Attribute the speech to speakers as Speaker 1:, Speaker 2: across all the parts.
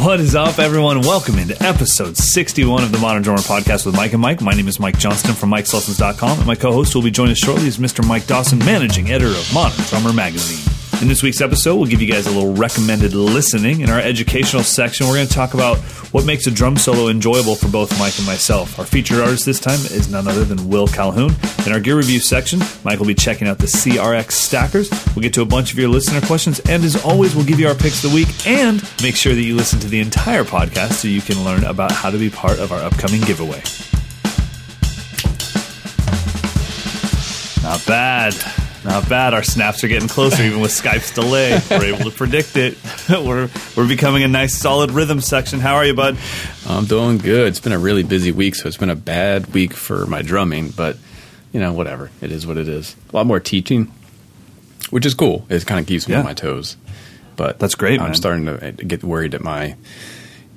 Speaker 1: What is up, everyone? Welcome into episode 61 of the Modern Drummer Podcast with Mike and Mike. My name is Mike Johnston from Mike'sLessons.com, and my co host will be joining us shortly is Mr. Mike Dawson, managing editor of Modern Drummer Magazine. In this week's episode, we'll give you guys a little recommended listening. In our educational section, we're going to talk about what makes a drum solo enjoyable for both Mike and myself. Our featured artist this time is none other than Will Calhoun. In our gear review section, Mike will be checking out the CRX stackers. We'll get to a bunch of your listener questions, and as always, we'll give you our picks of the week and make sure that you listen to the entire podcast so you can learn about how to be part of our upcoming giveaway. Not bad. Not bad. Our snaps are getting closer, even with Skype's delay. We're able to predict it. we're we're becoming a nice, solid rhythm section. How are you, bud?
Speaker 2: I'm doing good. It's been a really busy week, so it's been a bad week for my drumming. But you know, whatever. It is what it is. A lot more teaching, which is cool. It kind of keeps me
Speaker 1: Yeah.
Speaker 2: on my toes. But
Speaker 1: That's great,
Speaker 2: I'm
Speaker 1: man.
Speaker 2: starting to eh, get worried at my,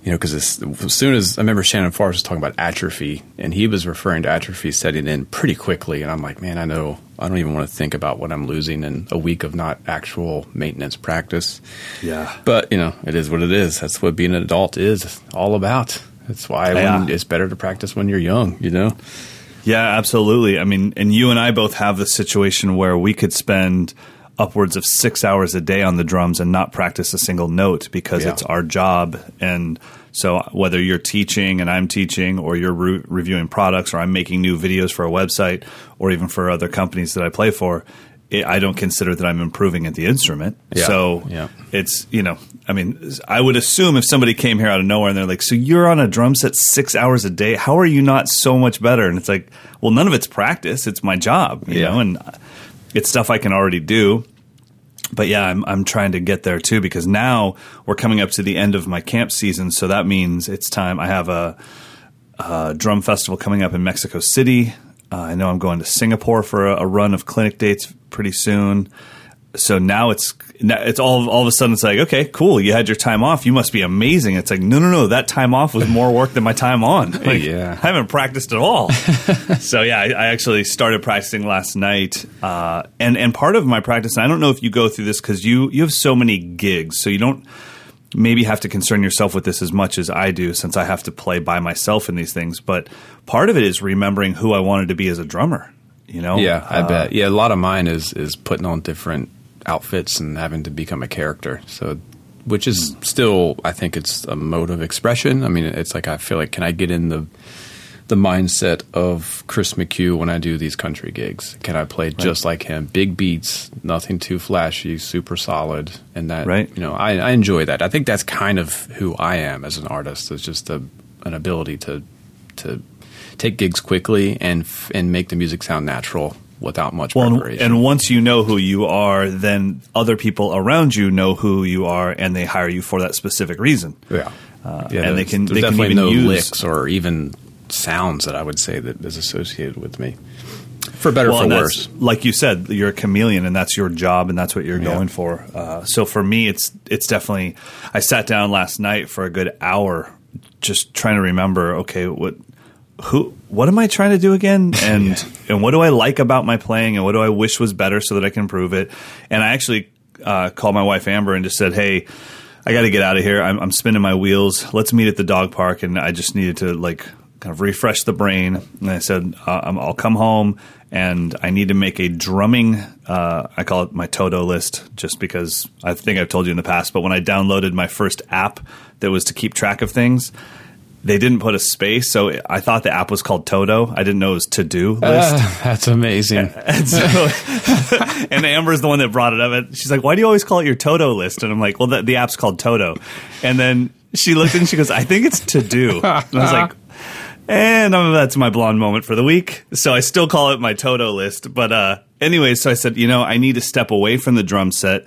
Speaker 2: you know, because as soon as I remember Shannon Forrest was talking about atrophy, and he was referring to atrophy setting in pretty quickly, and I'm like, man, I know I don't even want to think about what I'm losing in a week of not actual maintenance practice.
Speaker 1: Yeah.
Speaker 2: But you know, it is what it is. That's what being an adult is all about. That's why
Speaker 1: Yeah.
Speaker 2: when, it's better to practice when you're young. You know.
Speaker 1: Yeah, absolutely. I mean, and you and I both have the situation where we could spend upwards of six hours a day on the drums and not practice a single note because
Speaker 2: Yeah.
Speaker 1: it's our job. And so, whether you're teaching and I'm teaching, or you're re- reviewing products, or I'm making new videos for a website, or even for other companies that I play for, it, I don't consider that I'm improving at the instrument.
Speaker 2: Yeah.
Speaker 1: So,
Speaker 2: Yeah.
Speaker 1: it's you know i mean i would assume if somebody came here out of nowhere and they're like so you're on a drum set six hours a day how are you not so much better and it's like well none of it's practice it's my job you
Speaker 2: Yeah.
Speaker 1: know and it's stuff i can already do. But yeah I'm, I'm trying to get there too because now we're coming up to the end of my camp season. So that means it's time. I have a, a drum festival coming up in mexico city. Uh, i know i'm going to singapore for a, a run of clinic dates pretty soon so now it's now it's all all of a sudden it's like okay cool you had your time off. You must be amazing. It's like no no no that time off was more work than my time on. Like,
Speaker 2: Yeah.
Speaker 1: I haven't practiced at all. So yeah I, I actually started practicing last night uh, and and part of my practice I don't know if you go through this because you you have so many gigs so you don't maybe have to concern yourself with this as much as I do since I have to play by myself in these things but part of it is remembering who I wanted to be as a drummer you know?
Speaker 2: Yeah, I
Speaker 1: Uh,
Speaker 2: bet. Yeah, a lot of mine is is putting on different outfits and having to become a character. So, which is still, I think it's a mode of expression. I mean, it's like I feel like can I get in the the mindset of Chris McHugh when I do these country gigs? Can I play just like him? Big beats, nothing too flashy, super solid, and that
Speaker 1: Right.
Speaker 2: you know I, I enjoy that. I think that's kind of who I am as an artist. It's just a, an ability to to take gigs quickly and f- and make the music sound natural without much
Speaker 1: Well, and,
Speaker 2: preparation.
Speaker 1: and once you know who you are, then other people around you know who you are, and they hire you for that specific reason.
Speaker 2: yeah,
Speaker 1: Uh,
Speaker 2: yeah,
Speaker 1: and they can they can
Speaker 2: definitely
Speaker 1: even
Speaker 2: no
Speaker 1: use
Speaker 2: licks or even sounds that I would say that is associated with me, for better or
Speaker 1: well,
Speaker 2: for worse.
Speaker 1: Like you said, you're a chameleon, and that's your job, and that's what you're
Speaker 2: Yeah.
Speaker 1: going for. Uh, so for me, it's it's definitely. I sat down last night for a good hour, just trying to remember. Okay, what who what am I trying to do again, and and what do I like about my playing, and what do I wish was better so that I can improve it. And I actually uh, called my wife Amber and just said, hey. I got to get out of here. I'm, I'm spinning my wheels. Let's meet at the dog park. And I just needed to like kind of refresh the brain. And I said, uh, I'm- I'll come home and I need to make a drumming. Uh, I call it my Toto list, just because I think I've told you in the past. But when I downloaded my first app that was to keep track of things, they didn't put a space, so I thought the app was called Toto. I didn't know it was to do list.
Speaker 2: Ah, that's amazing.
Speaker 1: And so, and Amber's the one that brought it up. And she's like, "Why do you always call it your Toto list?" And I'm like, "Well, the, the app's called Toto." And then she looked and she goes, "I think it's to do." And I was like, "And um, that's my blonde moment for the week." So I still call it my Toto list. But uh, anyway, so I said, you know, I need to step away from the drum set,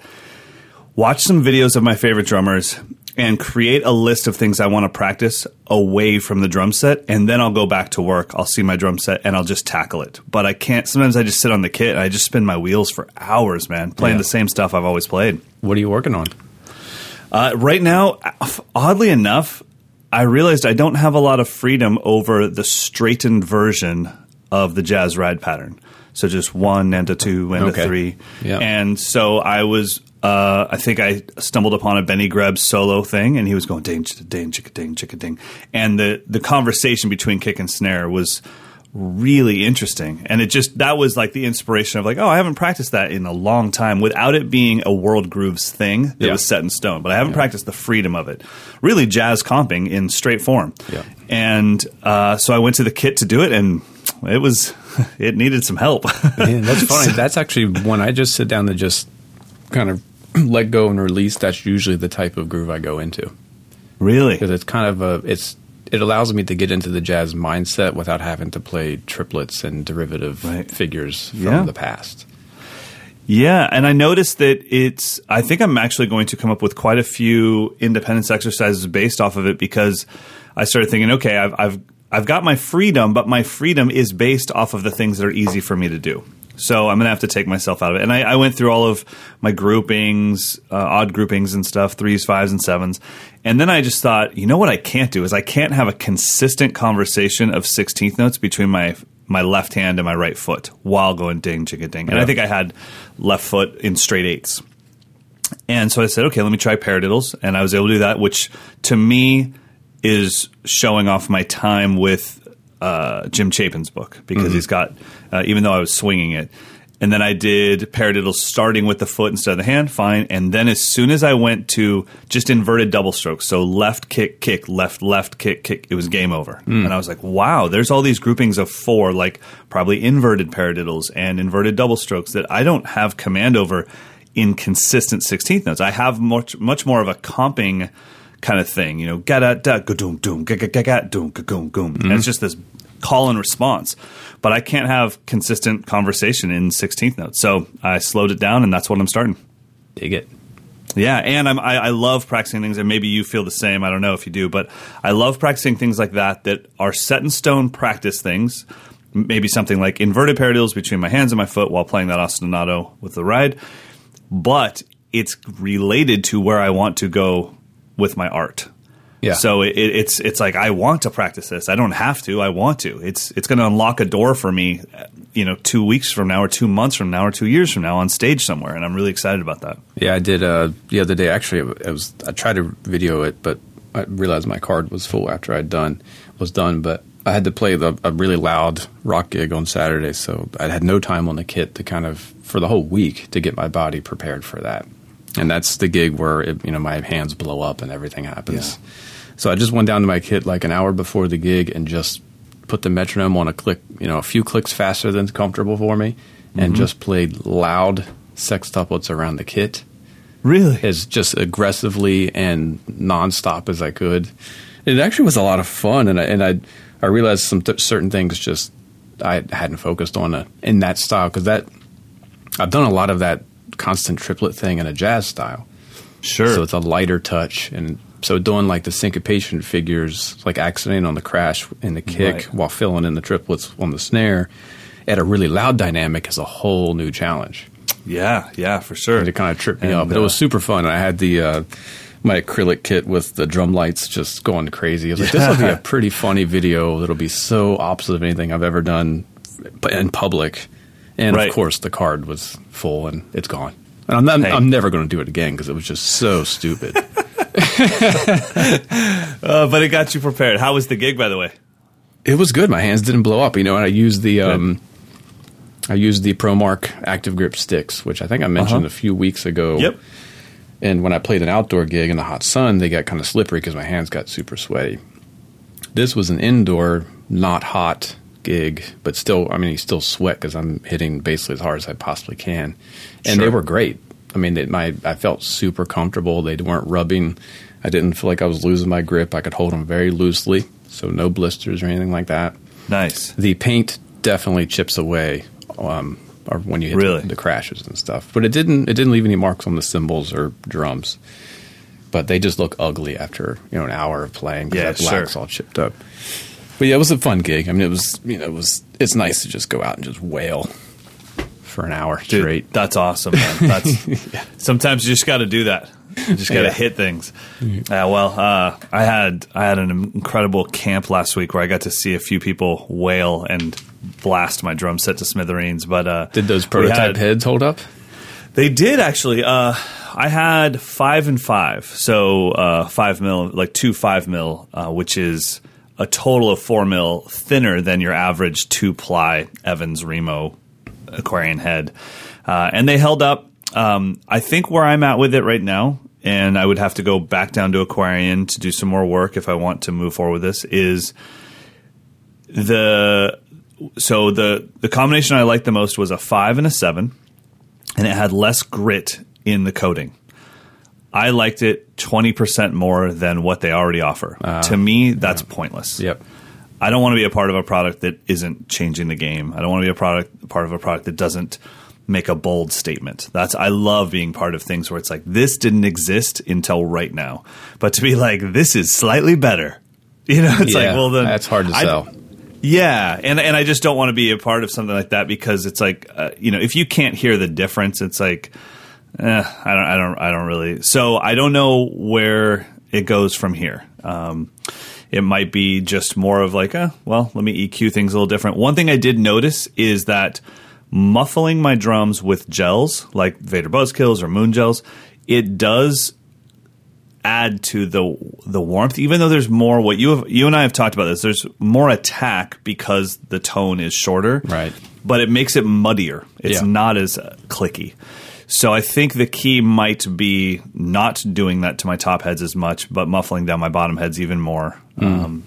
Speaker 1: watch some videos of my favorite drummers, and create a list of things I want to practice away from the drum set. And then I'll go back to work. I'll see my drum set and I'll just tackle it. But I can't, sometimes I just sit on the kit and I just spin my wheels for hours, man, playing
Speaker 2: Yeah.
Speaker 1: the same stuff I've always played.
Speaker 2: What are you working on?
Speaker 1: Uh, right now, oddly enough, I realized I don't have a lot of freedom over the straightened version of the jazz ride pattern. So just one and a two and
Speaker 2: Okay.
Speaker 1: a three.
Speaker 2: Yeah.
Speaker 1: And so I was uh, I think I stumbled upon a Benny Greb solo thing, and he was going ding, chicka, ding, chicka, ding, chicka, ding, and the the conversation between kick and snare was really interesting, and it just that was like the inspiration of like, oh, I haven't practiced that in a long time without it being a world grooves thing that
Speaker 2: Yeah.
Speaker 1: was set in stone, but I haven't practiced the freedom of it, really jazz comping in straight form,
Speaker 2: Yeah.
Speaker 1: and uh, so I went to the kit to do it, and it was it needed some help.
Speaker 2: Yeah, that's funny. That's actually when I just sit down to just kind of let go and release. That's usually the type of groove I go into
Speaker 1: really,
Speaker 2: because it's kind of a it's it allows me to get into the jazz mindset without having to play triplets and derivative
Speaker 1: Right.
Speaker 2: figures from
Speaker 1: Yeah.
Speaker 2: the past.
Speaker 1: Yeah, and I noticed that it's. I think I'm actually going to come up with quite a few independence exercises based off of it because I started thinking, okay, I've I've I've got my freedom, but my freedom is based off of the things that are easy for me to do. So I'm going to have to take myself out of it. And I, I went through all of my groupings, uh, odd groupings and stuff, threes, fives, and sevens. And then I just thought, you know what I can't do is I can't have a consistent conversation of 16th notes between my my left hand and my right foot while going ding, chicka ding. And I think I had left foot in straight eights. And so I said, okay, let me try paradiddles. And I was able to do that, which to me is showing off my time with uh, Jim Chapin's book because he's got, uh, even though I was swinging it. And then I did paradiddles starting with the foot instead of the hand, fine. And then as soon as I went to just inverted double strokes, so left kick, kick, left, left kick, kick, it was game over. And I was like, wow, there's all these groupings of four, like probably inverted paradiddles and inverted double strokes that I don't have command over in consistent 16th notes. I have much much more of a comping kind of thing, you know, ga da da ga doom doom ga ga ga ga doom ga goom mm-hmm. goom. And it's just this call and response. But I can't have consistent conversation in 16th notes. So I slowed it down and that's what I'm starting.
Speaker 2: Dig it.
Speaker 1: Yeah, and I'm, I, I love practicing things, and maybe you feel the same. I don't know if you do, but I love practicing things like that that are set in stone practice things. Maybe something like inverted paradiddles between my hands and my foot while playing that ostinato with the ride, but it's related to where I want to go with my art.
Speaker 2: Yeah.
Speaker 1: So it, it- it's it's like I want to practice this. I don't have to. I want to. It's it's going to unlock a door for me, you know, two weeks from now, or two months from now, or two years from now on stage somewhere, and I'm really excited about that.
Speaker 2: Yeah, I did uh, the other day. Actually, it was I tried to video it, but I realized my card was full after I'd done was done. But I had to play the, a really loud rock gig on Saturday, so I had no time on the kit to kind of for the whole week to get my body prepared for that. And that's the gig where it, you know my hands blow up and everything happens. So I just went down to my kit like an hour before the gig and just put the metronome on a click, you know, a few clicks faster than comfortable for me, and just played loud sextuplets around the kit
Speaker 1: Really?
Speaker 2: as just aggressively and nonstop as I could. It actually was a lot of fun, and I and I I realized some th- certain things just I hadn't focused on uh in that style because that I've done a lot of that constant triplet thing in a jazz style,
Speaker 1: Sure.
Speaker 2: so it's a lighter touch and. So doing like the syncopation figures, like accenting on the crash and the kick
Speaker 1: Right.
Speaker 2: while filling in the triplets on the snare, at a really loud dynamic is a whole new challenge.
Speaker 1: yeah, yeah, for sure.
Speaker 2: It kind of tripped me
Speaker 1: And,
Speaker 2: up, but it was
Speaker 1: uh,
Speaker 2: super fun. I had the uh, my acrylic kit with the drum lights just going crazy. I was like, this will be a pretty funny video that'll be so opposite of anything I've ever done in public. And
Speaker 1: Right.
Speaker 2: of course, the card was full and it's gone. And I'm, not,
Speaker 1: Hey.
Speaker 2: I'm never going to do it again because it was just so stupid.
Speaker 1: Uh, but it got you prepared. How was the gig, by the way?
Speaker 2: it was good. My hands didn't blow up, you know. And I used the um, I used the ProMark Active Grip sticks, which I think I mentioned
Speaker 1: Uh-huh.
Speaker 2: a few weeks ago.
Speaker 1: Yep.
Speaker 2: And when I played an outdoor gig in the hot sun, they got kind of slippery because my hands got super sweaty. This was an indoor, not hot gig, but still, I mean, you still sweat because I'm hitting basically as hard as I possibly can. And they were great. I mean, they, my I felt super comfortable. They weren't rubbing. I didn't feel like I was losing my grip. I could hold them very loosely, so no blisters or anything like that.
Speaker 1: Nice.
Speaker 2: The paint definitely chips away um, or when you hit
Speaker 1: Really?
Speaker 2: the, the crashes and stuff. But it didn't. It didn't leave any marks on the cymbals or drums. But they just look ugly after you know an hour of playing. 'cause
Speaker 1: Yeah,
Speaker 2: that black's
Speaker 1: sure.
Speaker 2: all chipped up. But yeah, it was a fun gig. I mean, it was you know it was it's nice to just go out and just wail for an hour
Speaker 1: Dude,
Speaker 2: straight.
Speaker 1: That's awesome, man. That's sometimes you just got to do that. You just got to
Speaker 2: Yeah.
Speaker 1: hit things. Yeah. well, uh, I had I had an incredible camp last week where I got to see a few people wail and blast my drum set to smithereens. But uh,
Speaker 2: Did those prototype
Speaker 1: had-
Speaker 2: heads hold up?
Speaker 1: They did actually. Uh, I had five and five, so uh, five mil, like two five mil, uh, which is a total of four mil thinner than your average two ply Evans Remo Aquarian head, uh, and they held up. Um, I think where I'm at with it right now, and I would have to go back down to Aquarian to do some more work if I want to move forward with this. Is the so the the combination I liked the most was a five and a seven, and it had less grit in the coating. I liked it twenty percent more than what they already offer. to me, that's pointless.
Speaker 2: Yep.
Speaker 1: I don't want to be a part of a product that isn't changing the game. I don't want to be a product part of a product that doesn't make a bold statement. That's I love being part of things where it's like this didn't exist until right now. But to be like this is slightly better. You know, it's
Speaker 2: Yeah,
Speaker 1: like well then
Speaker 2: that's hard to
Speaker 1: I-
Speaker 2: sell.
Speaker 1: yeah, and and I just don't want to be a part of something like that because it's like uh, you know if you can't hear the difference, it's like eh, I don't I don't I don't really. So I don't know where it goes from here. Um, it might be just more of like, uh, well, let me EQ things a little different. One thing I did notice is that muffling my drums with gels like Vater Buzzkills or Moon gels, it does add to the the warmth. Even though there's more, what you have, you and I have talked about this. There's more attack because the tone is shorter,
Speaker 2: Right.
Speaker 1: But it makes it muddier. It's
Speaker 2: Yeah.
Speaker 1: not as clicky. So I think the key might be not doing that to my top heads as much, but muffling down my bottom heads even more. Um,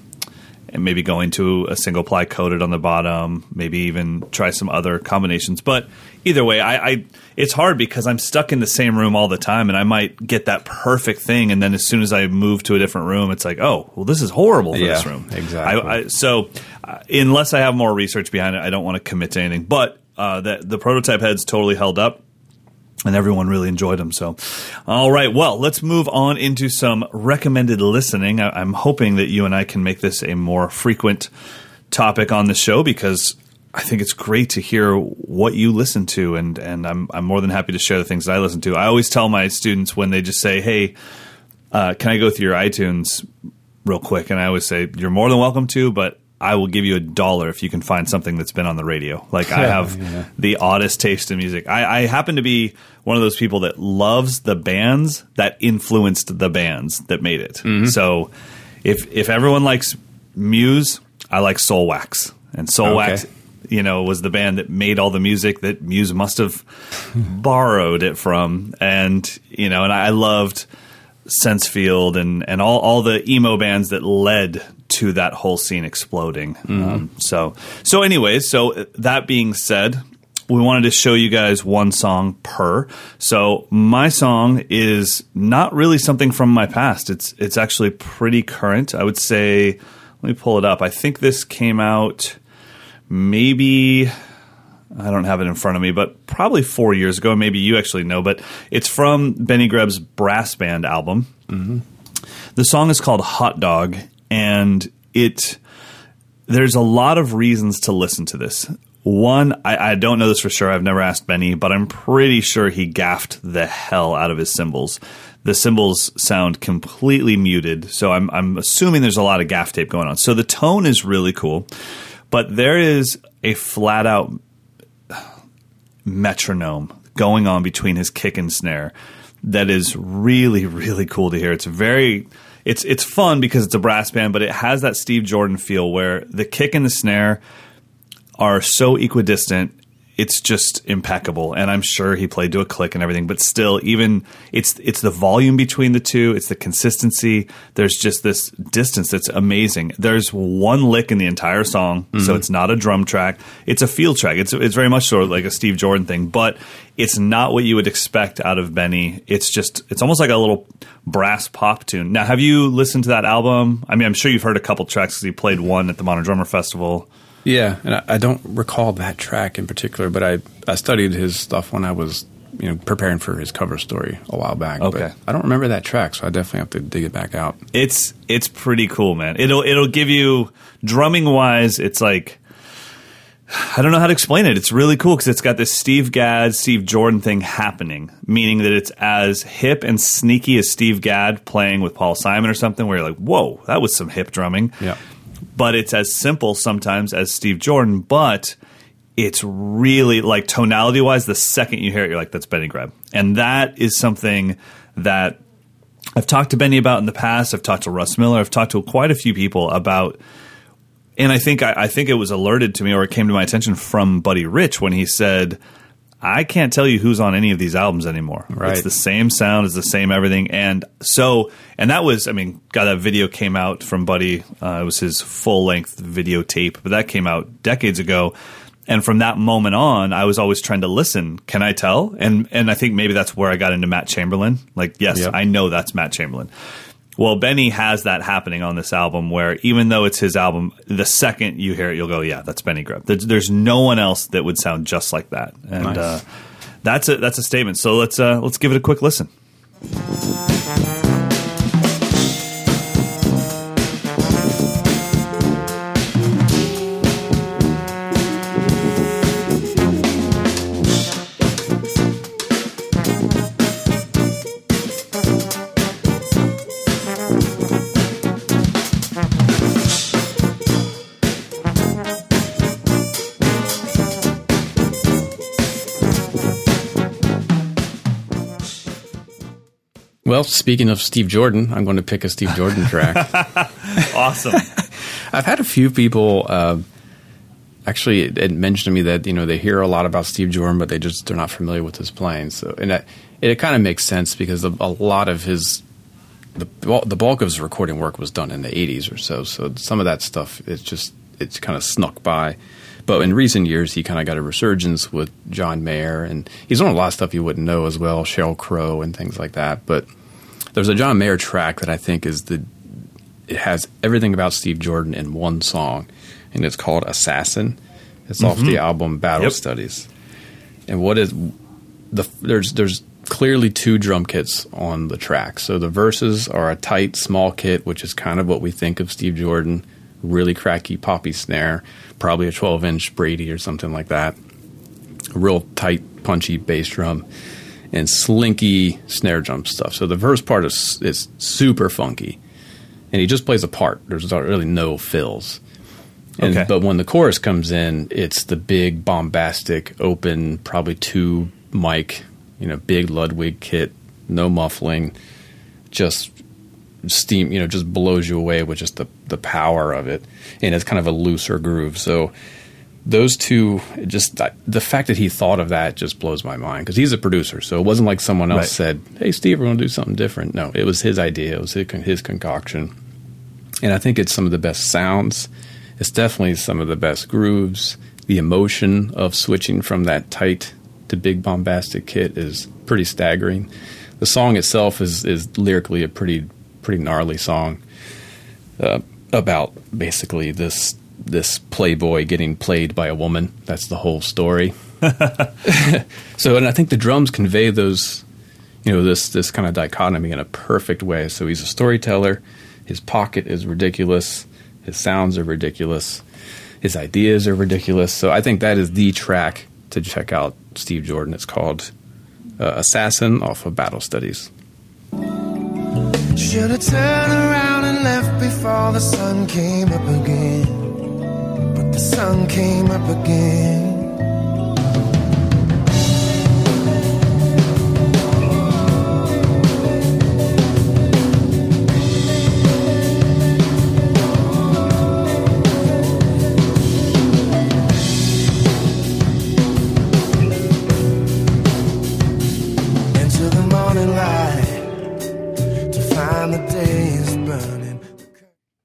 Speaker 1: and maybe going to a single ply coated on the bottom, maybe even try some other combinations. But either way, I, I it's hard because I'm stuck in the same room all the time, and I might get that perfect thing, and then as soon as I move to a different room, it's like, oh, well, this is horrible for this room.
Speaker 2: exactly.
Speaker 1: I, I, so uh, unless I have more research behind it, I don't want to commit to anything. But uh, the the prototype heads totally held up and everyone really enjoyed them. So, all right, well, let's move on into some recommended listening. I, I'm hoping that you and I can make this a more frequent topic on the show because I think it's great to hear what you listen to, and and I'm I'm more than happy to share the things that I listen to. I always tell my students when they just say, "Hey, uh, can I go through your iTunes real quick?" and I always say, "You're more than welcome to, but." I will give you a dollar if you can find something that's been on the radio. Like I have
Speaker 2: Yeah.
Speaker 1: the oddest taste in music. I, I happen to be one of those people that loves the bands that influenced the bands that made it. Mm-hmm. So if if everyone likes Muse, I like Soulwax. And Soul
Speaker 2: Okay.
Speaker 1: Wax, you know, was the band that made all the music that Muse must have borrowed it from. And, you know, and I loved Sensefield and, and all, all the emo bands that led to that whole scene exploding. Um, so, so anyways, so that being said, we wanted to show you guys one song per. So my song is not really something from my past. It's it's actually pretty current. I would say. Let me pull it up. I think this came out maybe I don't have it in front of me, but probably four years ago. Maybe you actually know, but it's from Benny Greb's brass band album. Mm-hmm. The song is called Hot Dog, and it there's a lot of reasons to listen to this. One, I, I don't know this for sure. I've never asked Benny, but I'm pretty sure he gaffed the hell out of his cymbals. The cymbals sound completely muted, so I'm, I'm assuming there's a lot of gaff tape going on. So the tone is really cool, but there is a flat out metronome going on between his kick and snare that is really really cool to hear. It's very it's it's fun because it's a brass band, but it has that Steve Jordan feel where the kick and the snare are so equidistant. It's just impeccable, and I'm sure he played to a click and everything. But still, even it's it's the volume between the two, it's the consistency. There's just this distance that's amazing. There's one lick in the entire song, so mm-hmm. it's not a drum track. It's a field track. It's it's very much sort of like a Steve Jordan thing, but it's not what you would expect out of Benny. It's just it's almost like a little brass pop tune. Now, have you listened to that album? I mean, I'm sure you've heard a couple tracks because he played one at the Modern Drummer Festival.
Speaker 2: Yeah, and I, I don't recall that track in particular, but I, I studied his stuff when I was you know preparing for his cover story a while back.
Speaker 1: Okay.
Speaker 2: but I don't remember that track, so I definitely have to dig it back out.
Speaker 1: it's it's pretty cool, man. It'll it'll give you drumming wise. It's like I don't know how to explain it. It's really cool because it's got this Steve Gadd, Steve Jordan thing happening, meaning that it's as hip and sneaky as Steve Gadd playing with Paul Simon or something, where you're like, whoa, that was some hip drumming.
Speaker 2: Yeah.
Speaker 1: But it's as simple sometimes as Steve Jordan, but it's really like tonality wise, the second you hear it, you're like, that's Benny Greb. And that is something that I've talked to Benny about in the past. I've talked to Russ Miller. I've talked to quite a few people about, and I think I, I think it was alerted to me or it came to my attention from Buddy Rich when he said, I can't tell you who's on any of these albums anymore.
Speaker 2: Right.
Speaker 1: It's the same sound, it's the same everything. And so, and that was, I mean, God, that video came out from Buddy. Uh, it was his full length videotape, but that came out decades ago. And from that moment on, I was always trying to listen. Can I tell? And and I think maybe that's where I got into Matt Chamberlain. Like, yes,
Speaker 2: Yep.
Speaker 1: I know that's Matt Chamberlain. Well, Benny has that happening on this album where even though it's his album, the second you hear it, you'll go, yeah, that's Benny Greb. There's, there's no one else that would sound just like that. And
Speaker 2: Nice.
Speaker 1: uh, that's a that's a statement. So let's uh, let's give it a quick listen.
Speaker 2: Well, speaking of Steve Jordan, I'm going to pick a Steve Jordan track.
Speaker 1: Awesome.
Speaker 2: I've had a few people uh, actually it, it mentioned to me that you know they hear a lot about Steve Jordan, but they just they're not familiar with his playing. So, and that, it, kind of makes sense because a, a lot of his the the bulk of his recording work was done in the '80s or so. So some of that stuff it's just it's kind of snuck by. But in recent years, he kind of got a resurgence with John Mayer, and he's on a lot of stuff you wouldn't know as well, Sheryl Crow and things like that. But there's a John Mayer track that I think is the it has everything about Steve Jordan in one song, and it's called Assassin. It's off the mm-hmm. album Battle
Speaker 1: Yep.
Speaker 2: Studies. And what is the there's there's clearly two drum kits on the track. So the verses are a tight small kit, which is kind of what we think of Steve Jordan, really cracky poppy snare, probably a 12 inch Brady or something like that. A real tight, punchy bass drum and slinky snare drum stuff. So the verse part is is super funky, and he just plays a part. There's really no fills. And,
Speaker 1: Okay.
Speaker 2: But when the chorus comes in, it's the big bombastic, open, probably two mic, you know, big Ludwig kit, no muffling, just steam, you know, just blows you away with just the the power of it, and it's kind of a looser groove. So those two just the fact that he thought of that just blows my mind because he's a producer so it wasn't like someone else
Speaker 1: Right.
Speaker 2: said hey steve we're going to do something different. No it was his idea it was his, his concoction. And i think it's some of the best sounds it's definitely some of the best grooves. The emotion of switching from that tight to big bombastic kit is pretty staggering. The song itself is is lyrically a pretty pretty gnarly song uh, about basically this this playboy getting played by a woman. That's the whole story. so, and I think the drums convey those, you know, this this kind of dichotomy in a perfect way. So he's a storyteller. His pocket is ridiculous. His sounds are ridiculous. His ideas are ridiculous. So I think that is the track to check out. Steve Jordan. It's called uh, "Assassin" off of Battle Studies.
Speaker 3: Should have turned around and left before the sun came up again. Sun came up again.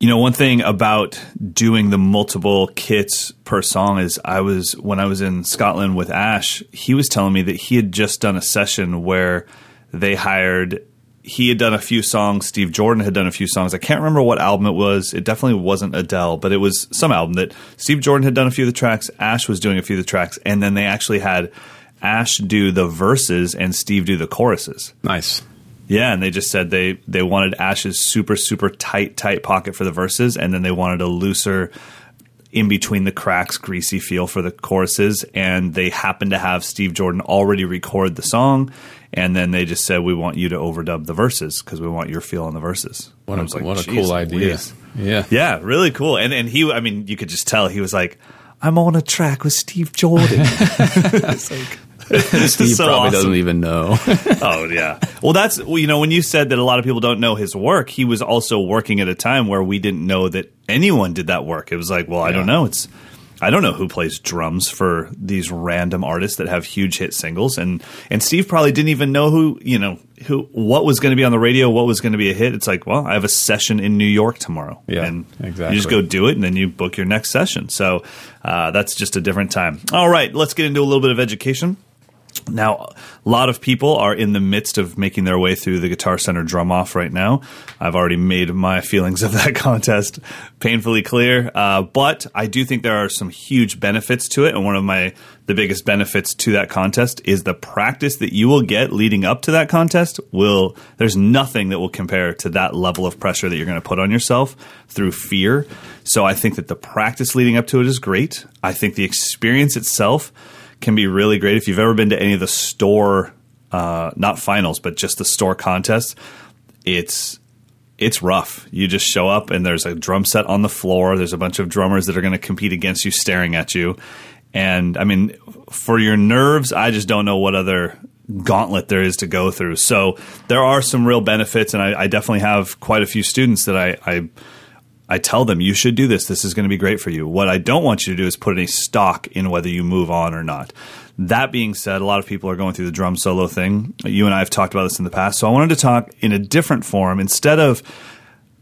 Speaker 1: You know, one thing about doing the multiple kits per song is I was when I was in Scotland with Ash, he was telling me that he had just done a session where they hired he had done a few songs, Steve Jordan had done a few songs. I can't remember what album it was. It definitely wasn't Adele, but it was some album that Steve Jordan had done a few of the tracks, Ash was doing a few of the tracks, and then they actually had Ash do the verses and Steve do the choruses.
Speaker 2: Nice.
Speaker 1: Yeah, and they just said they they wanted Ash's super super tight tight pocket for the verses, and then they wanted a looser in between the cracks, greasy feel for the choruses. And they happened to have Steve Jordan already record the song, and then they just said, "We want you to overdub the verses because we want your feel on the verses."
Speaker 2: What a,
Speaker 1: like,
Speaker 2: what a
Speaker 1: "Jeez
Speaker 2: cool idea.
Speaker 1: Louise."
Speaker 2: Yeah.
Speaker 1: Yeah, really cool. And and he, I mean, you could just tell he was like, I'm on a track with Steve Jordan. it's like,
Speaker 2: Steve
Speaker 1: so
Speaker 2: probably
Speaker 1: awesome.
Speaker 2: doesn't even know.
Speaker 1: oh yeah. Well, that's well, you know when you said that a lot of people don't know his work, he was also working at a time where we didn't know that anyone did that work. It was like, well, I don't know. It's I don't know who plays drums for these random artists that have huge hit singles, and and Steve probably didn't even know who you know who what was going to be on the radio, what was going to be a hit. It's like, well, I have a session in New York tomorrow,
Speaker 2: Yeah,
Speaker 1: and
Speaker 2: exactly.
Speaker 1: you just go do it, and then you book your next session. So uh, that's just a different time. All right, let's get into a little bit of education. Now, a lot of people are in the midst of making their way through the Guitar Center drum off right now. I've already made my feelings of that contest painfully clear, uh, but I do think there are some huge benefits to it. And one of my the biggest benefits to that contest is the practice that you will get leading up to that contest. Will there's nothing that will compare to that level of pressure that you're going to put on yourself through fear. So I think that the practice leading up to it is great. I think the experience itself can be really great. If you've ever been to any of the store uh, not finals but just the store contests it's it's rough. You just show up and there's a drum set on the floor. There's a bunch of drummers that are going to compete against you staring at you. And i mean for your nerves i just don't know what other gauntlet there is to go through. So there are some real benefits and i, I definitely have quite a few students that I, I I tell them you should do this. This is going to be great for you. What I don't want you to do is put any stock in whether you move on or not. That being said, a lot of people are going through the drum solo thing. You and I have talked about this in the past, so I wanted to talk in a different form instead of.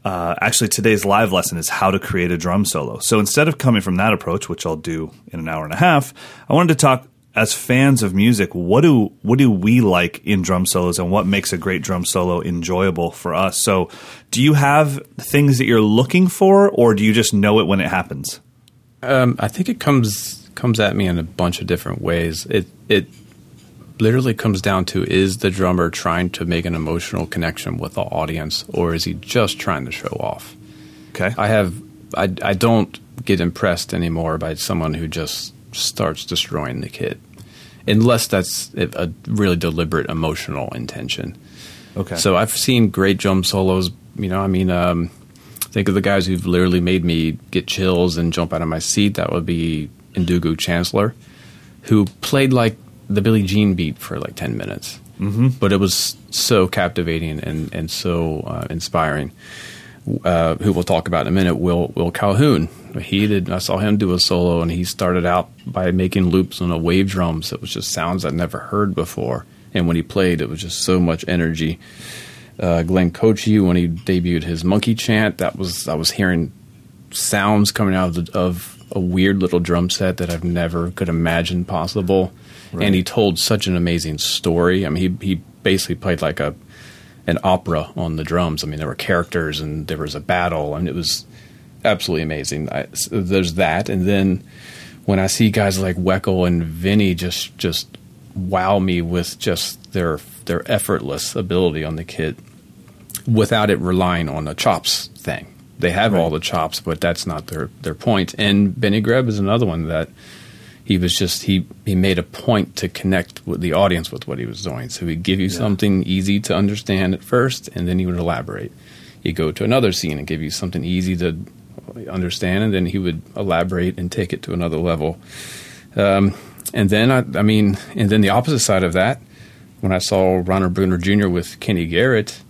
Speaker 1: Uh, actually, today's live lesson is how to create a drum solo. So instead of coming from that approach, which I'll do in an hour and a half, I wanted to talk as fans of music. What do what do we like in drum solos, and what makes a great drum solo enjoyable for us? So, do you have things that you're looking for, or do you just know it when it happens?
Speaker 2: Um, I think it comes comes at me in a bunch of different ways. It it literally comes down to is the drummer trying to make an emotional connection with the audience, or is he just trying to show off?
Speaker 1: Okay,
Speaker 2: I have I I don't get impressed anymore by someone who just starts destroying the kid, unless that's a really deliberate emotional intention.
Speaker 1: okay.
Speaker 2: So I've seen great drum solos. You know, I mean, um, think of the guys who've literally made me get chills and jump out of my seat. That would be Ndugu Chancellor, who played like the Billie Jean beat for like ten minutes, mm-hmm. but it was so captivating and and so uh, inspiring. Uh, who we'll talk about in a minute, Will Will Calhoun. He did. I saw him do a solo, and he started out by making loops on a wave drum. So it was just sounds I'd never heard before. And when he played, it was just so much energy. Uh, Glenn Kotche, when he debuted his Monkey Chant, that was I was hearing sounds coming out of, the, of a weird little drum set that I've never could imagine possible. And he told such an amazing story. I mean, he he basically played like a an opera on the drums. I mean, there were characters and there was a battle, and it was absolutely amazing. I, so there's that, and then when I see guys like Weckl and Vinny just just wow me with just their their effortless ability on the kit, without it relying on a chops thing. They have all the chops, but that's not their their point. And Benny Greb is another one that he was just he he made a point to connect with the audience with what he was doing. So he'd give you something easy to understand at first, and then he would elaborate. He'd go to another scene and give you something easy to understand, and then he would elaborate and take it to another level. Um, and then I, I mean, and then the opposite side of that, when I saw Ronald Bruner Jr. with Kenny Garrett,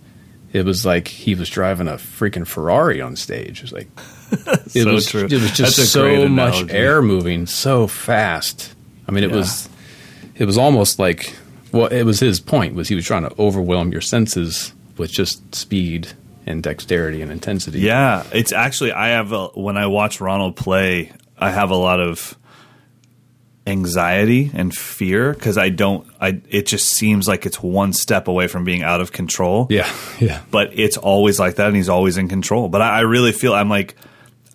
Speaker 2: it was like he was driving a freaking Ferrari on stage. It was like it
Speaker 1: So
Speaker 2: was
Speaker 1: true.
Speaker 2: it was just
Speaker 1: That's a great
Speaker 2: so much air moving so fast. I mean, it
Speaker 1: Yeah.
Speaker 2: was it was almost like well, it was his point was he was trying to overwhelm your senses with just speed and dexterity and intensity.
Speaker 1: Yeah, it's actually I have a, when I watch Ronald play, I have a lot of anxiety and fear because I don't. I it just seems like it's one step away from being out of control.
Speaker 2: yeah, yeah.
Speaker 1: but it's always like that, and he's always in control. But I, I really feel I'm like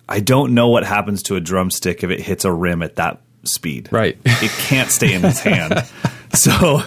Speaker 1: I don't know what happens to a drumstick if it hits a rim at that speed.
Speaker 2: Right.
Speaker 1: it can't stay in his hand. So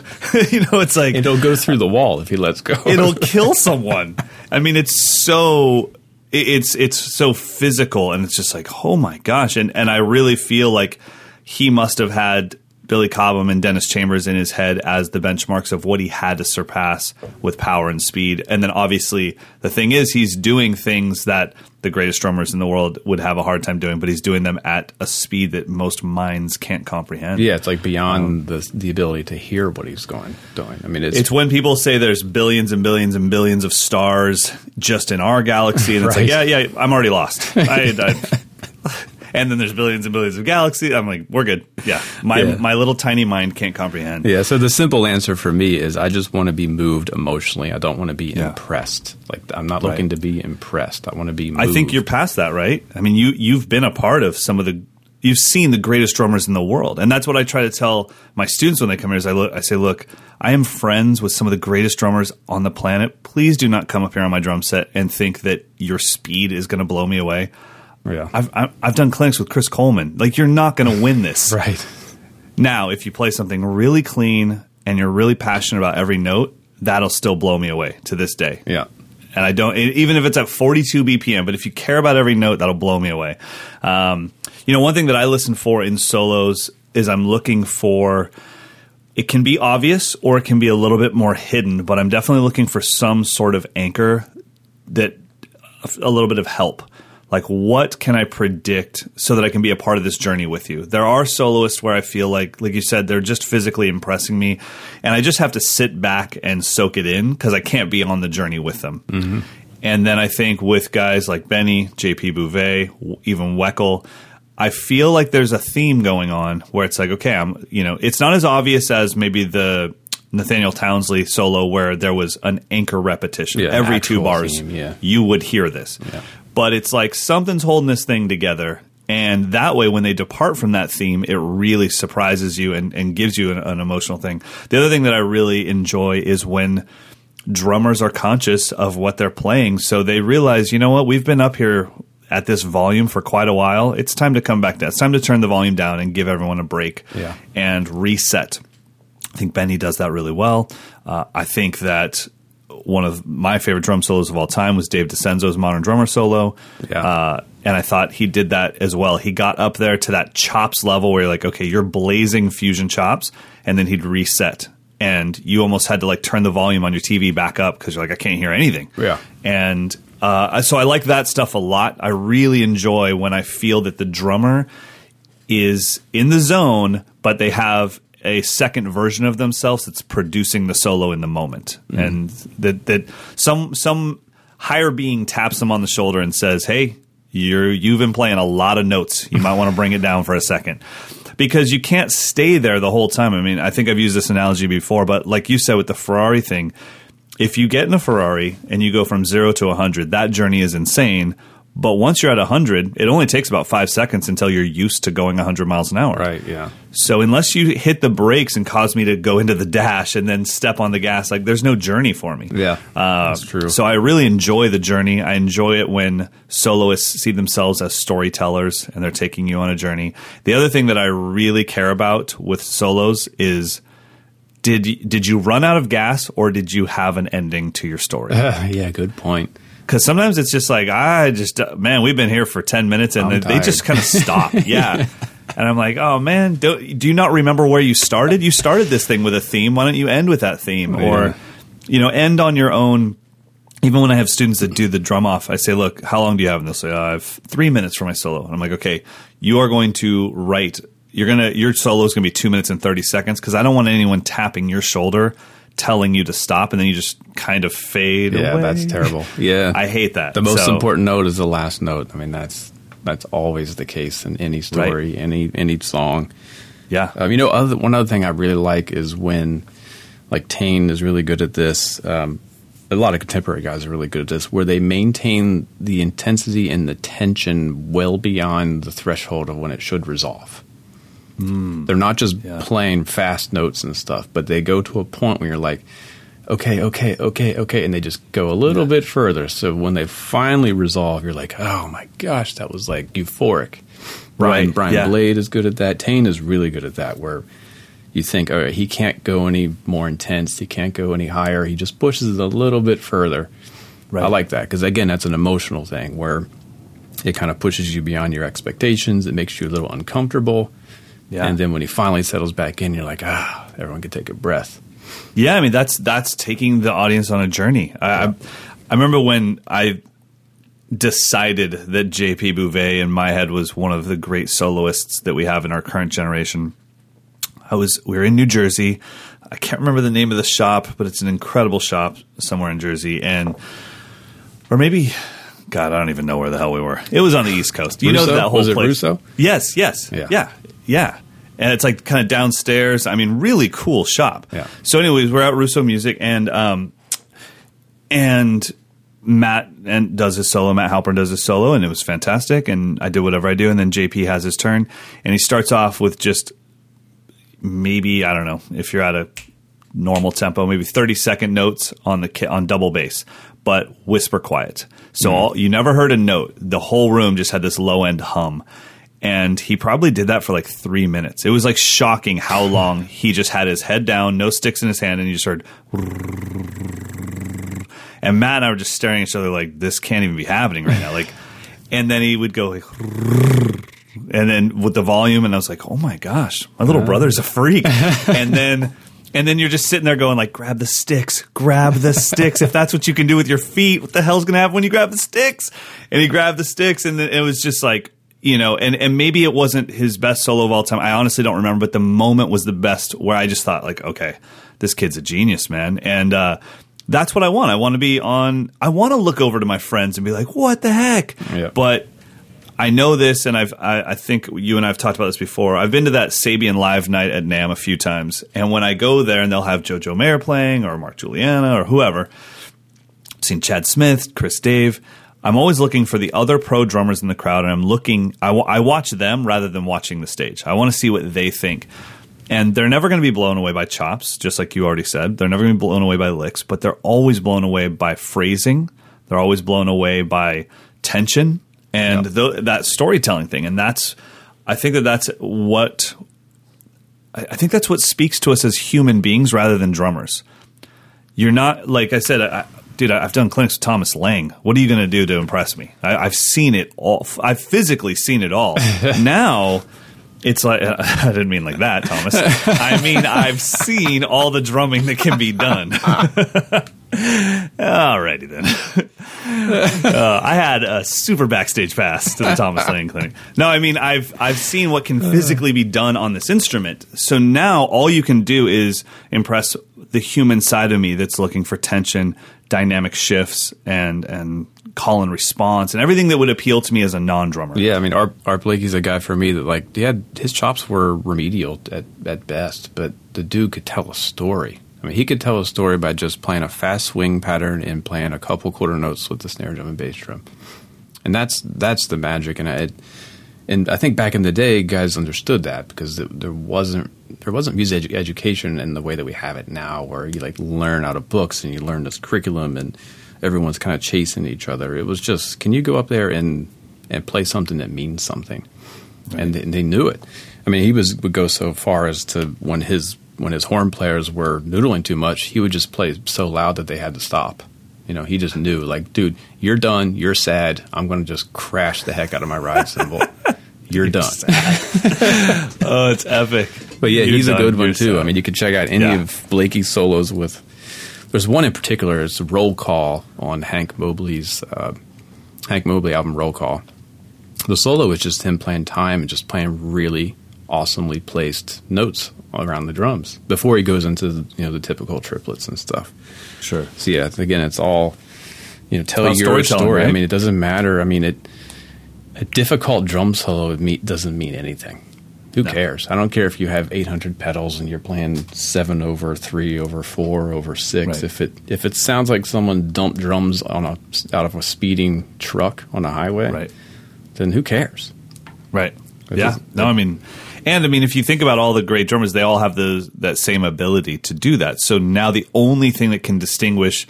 Speaker 1: you know, it's like
Speaker 2: it'll go through the wall if he lets go.
Speaker 1: it'll kill someone. I mean, it's so it's it's so physical, and it's just like, oh my gosh, and and I really feel like he must have had Billy Cobham and Dennis Chambers in his head as the benchmarks of what he had to surpass with power and speed. And then obviously the thing is he's doing things that the greatest drummers in the world would have a hard time doing, but he's doing them at a speed that most minds can't comprehend.
Speaker 2: Yeah, it's like beyond um, the the ability to hear what he's going doing. I mean, it's,
Speaker 1: It's when people say there's billions and billions and billions of stars just in our galaxy, and it's like, yeah, yeah, I'm already lost. I, I, and then there's billions and billions of galaxies. I'm like, we're good. Yeah, my
Speaker 2: Yeah.
Speaker 1: my little tiny mind can't comprehend.
Speaker 2: yeah. So the simple answer for me is I just want to be moved emotionally. I don't want to be
Speaker 1: Yeah.
Speaker 2: impressed. Like I'm not
Speaker 1: Right.
Speaker 2: looking to be impressed. I want to be. Moved.
Speaker 1: I think you're past that, right? I mean, you you've been a part of some of the you've seen the greatest drummers in the world, and that's what I try to tell my students when they come here. Is I look, I say, look, I am friends with some of the greatest drummers on the planet. Please do not come up here on my drum set and think that your speed is going to blow me away.
Speaker 2: Yeah.
Speaker 1: I've I've I've done clinics with Chris Coleman. Like, you're not going to win this.
Speaker 2: right.
Speaker 1: Now, if you play something really clean and you're really passionate about every note, that'll still blow me away to this day
Speaker 2: Yeah.
Speaker 1: and I don't even if it's at 42 BPM. But if you care about every note, that'll blow me away. Um, you know, one thing that I listen for in solos is I'm looking for. It can be obvious or it can be a little bit more hidden, but I'm definitely looking for some sort of anchor that a little bit of help. Like, what can I predict so that I can be a part of this journey with you? There are soloists where I feel like, like you said, they're just physically impressing me, and I just have to sit back and soak it in because I can't be on the journey with them. Mm-hmm. And then I think with guys like Benny, JP Bouvet, even Weckl, I feel like there's a theme going on where it's like, okay, I'm, you know, it's not as obvious as maybe the Nathaniel Townsley solo where there was an anchor repetition
Speaker 2: Yeah,
Speaker 1: every two bars.
Speaker 2: theme, yeah.
Speaker 1: You would hear this,
Speaker 2: Yeah.
Speaker 1: But it's like something's holding this thing together. And that way, when they depart from that theme, it really surprises you and, and gives you an, an emotional thing. The other thing that I really enjoy is when drummers are conscious of what they're playing. So they realize, you know what, we've been up here at this volume for quite a while. It's time to come back down. It's time to turn the volume down and give everyone a break
Speaker 2: Yeah.
Speaker 1: and reset. I think Benny does that really well. Uh, I think that one of my favorite drum solos of all time was Dave DiCenso's Modern Drummer solo.
Speaker 2: Yeah.
Speaker 1: Uh, and I thought he did that as well. He got up there to that chops level where you're like, okay, you're blazing fusion chops, and then he'd reset. And you almost had to like turn the volume on your TV back up because you're like, I can't hear anything.
Speaker 2: Yeah.
Speaker 1: And uh, so I like that stuff a lot. I really enjoy when I feel that the drummer is in the zone, but they have a second version of themselves that's producing the solo in the moment, mm-hmm. and that that some some higher being taps them on the shoulder and says, "Hey, you're you've been playing a lot of notes. You might want to bring it down for a second. Because you can't stay there the whole time. I mean, I think I've used this analogy before, but like you said with the Ferrari thing, if you get in a Ferrari and you go from zero to 100, that journey is insane. But once you're at 100, it only takes about five seconds until you're used to going 100 miles an hour.
Speaker 2: Right. Yeah.
Speaker 1: So unless you hit the brakes and cause me to go into the dash and then step on the gas, like there's no journey for me.
Speaker 2: Yeah.
Speaker 1: Uh,
Speaker 2: that's true.
Speaker 1: So I really enjoy the journey. I enjoy it when soloists see themselves as storytellers and they're taking you on a journey. The other thing that I really care about with solos is did did you run out of gas or did you have an ending to your story?
Speaker 2: yeah. Good point.
Speaker 1: Because sometimes it's just like I just man, we've been here for ten minutes and they, they just kind of stop. Yeah. And I'm like, oh man, do, do you not remember where you started? You started this thing with a theme. Why don't you end with that theme,
Speaker 2: Yeah.
Speaker 1: or you know, end on your own? Even when I have students that do the drum off, I say, look, how long do you have? And they'll say, oh, I have three minutes for my solo. And I'm like, okay, you are going to write. You're gonna your solo is gonna be two minutes and thirty seconds because I don't want anyone tapping your shoulder, telling you to stop, and then you just kind of fade.
Speaker 2: Yeah,
Speaker 1: away.
Speaker 2: that's terrible. Yeah,
Speaker 1: I hate that.
Speaker 2: The most
Speaker 1: So-
Speaker 2: important note is the last note. I mean, that's that's always the case in any story, any any song.
Speaker 1: Yeah.
Speaker 2: Um, you know, other, one other thing I really like is when, like Tain is really good at this. Um, a lot of contemporary guys are really good at this, where they maintain the intensity and the tension well beyond the threshold of when it should resolve. They're not just
Speaker 1: Yeah.
Speaker 2: playing fast notes and stuff, but they go to a point where you're like, okay, okay, okay, okay, and they just go a little bit further. So when they finally resolve, you're like, oh my gosh, that was like euphoric. Brian
Speaker 1: Right,
Speaker 2: Brian
Speaker 1: yeah.
Speaker 2: Blade is good at that. Tain is really good at that, where you think, all right, he can't go any more intense, he can't go any higher. He just pushes it a little bit further.
Speaker 1: Right.
Speaker 2: I like that because again, that's an emotional thing where it kind of pushes you beyond your expectations. It makes you a little uncomfortable,
Speaker 1: Yeah.
Speaker 2: And then when he finally settles back in, you're like, ah, everyone can take a breath.
Speaker 1: Yeah, I mean that's that's taking the audience on a journey. I I, I remember when I decided that JP Bouvet in my head was one of the great soloists that we have in our current generation. I was we were in New Jersey. I can't remember the name of the shop, but it's an incredible shop somewhere in Jersey and or maybe God, I don't even know where the hell we were. It was on the East Coast. You know that whole
Speaker 2: Was it
Speaker 1: place.
Speaker 2: Russo?
Speaker 1: Yes, yes.
Speaker 2: Yeah.
Speaker 1: Yeah. Yeah. And it's like kind of downstairs. I mean, really cool shop.
Speaker 2: Yeah.
Speaker 1: So, anyways, we're at Russo Music, and um, and Matt and does his solo. Matt Halpern does his solo, and it was fantastic. And I did whatever I do, and then JP has his turn, and he starts off with just maybe I don't know if you're at a normal tempo, maybe 30 second notes on the on double bass, but whisper quiet. So hmm. all, you never heard a note. The whole room just had this low end hum. And he probably did that for like three minutes. It was like shocking how long he just had his head down, no sticks in his hand, and you just heard. And Matt and I were just staring at each other like this can't even be happening right now. Like, and then he would go like, and then with the volume, and I was like, oh my gosh, my little uh. brother's a freak. and then, and then you're just sitting there going like, grab the sticks, grab the sticks. If that's what you can do with your feet, what the hell's gonna happen when you grab the sticks? And he grabbed the sticks, and it was just like. You know, and, and maybe it wasn't his best solo of all time. I honestly don't remember, but the moment was the best where I just thought, like, okay, this kid's a genius, man. And uh, that's what I want. I want to be on. I want to look over to my friends and be like, "What the heck?"
Speaker 2: Yeah.
Speaker 1: But I know this, and I've. I, I think you and I've talked about this before. I've been to that Sabian live night at NAMM a few times, and when I go there, and they'll have JoJo Mayer playing, or Mark Guiliana, or whoever. I've seen Chad Smith, Chris Dave. I'm always looking for the other pro drummers in the crowd, and I'm looking. I, wa- I watch them rather than watching the stage. I want to see what they think. And they're never going to be blown away by chops, just like you already said. They're never going to be blown away by licks, but they're always blown away by phrasing. They're always blown away by tension and tho- that storytelling thing. And that's, I think that that's what, I I think that's what speaks to us as human beings rather than drummers. You're not, like I said, I, dude, I've done clinics with Thomas Lang. What are you going to do to impress me? I, I've seen it all. I've physically seen it all. now, it's like I didn't mean like that, Thomas. I mean I've seen all the drumming that can be done. Alrighty then. Uh, I had a super backstage pass to the Thomas Lang Clinic. No, I mean I've I've seen what can physically be done on this instrument. So now all you can do is impress the human side of me that's looking for tension, dynamic shifts, and and call and response, and everything that would appeal to me as a non-drummer.
Speaker 2: Yeah, I mean, Art, Art Blakey's a guy for me that like, yeah, his chops were remedial at at best, but the dude could tell a story. I mean, he could tell a story by just playing a fast swing pattern and playing a couple quarter notes with the snare drum and bass drum, and that's that's the magic. And I, and I think back in the day, guys understood that because there wasn't there wasn't music edu- education in the way that we have it now, where you like learn out of books and you learn this curriculum and everyone's kind of chasing each other. It was just, can you go up there and and play something that means something? And, they, and they knew it. I mean, he was would go so far as to when his when his horn players were noodling too much, he would just play so loud that they had to stop. You know, he just knew, like, dude, you're done. You're sad. I'm going to just crash the heck out of my ride cymbal. You're done.
Speaker 1: Oh, it's epic.
Speaker 2: But yeah,
Speaker 1: You're
Speaker 2: he's a good one
Speaker 1: You're
Speaker 2: too.
Speaker 1: sad.
Speaker 2: I mean, you can check out any
Speaker 1: Yeah.
Speaker 2: of Blakey's solos with. There's one in particular. It's Roll Call on Hank Mobley's uh, Hank Mobley album Roll Call. The solo is just him playing time and just playing really awesomely placed notes around the drums before he goes into the, you know the typical triplets and stuff.
Speaker 1: sure.
Speaker 2: So yeah, again, it's all you know. Tell your story. I mean, it doesn't matter. I mean, it a difficult drum solo doesn't mean anything. Who
Speaker 1: No.
Speaker 2: cares? I don't care if you have 800 pedals and you're playing seven over three over four over six.
Speaker 1: Right.
Speaker 2: If it if it sounds like someone dumped drums on a out of a speeding truck on a highway,
Speaker 1: Right.
Speaker 2: then who cares?
Speaker 1: Right.
Speaker 2: It
Speaker 1: yeah. No, I mean, and I mean, if you think about all the great drummers, they all have those that same ability to do that. So now the only thing that can distinguish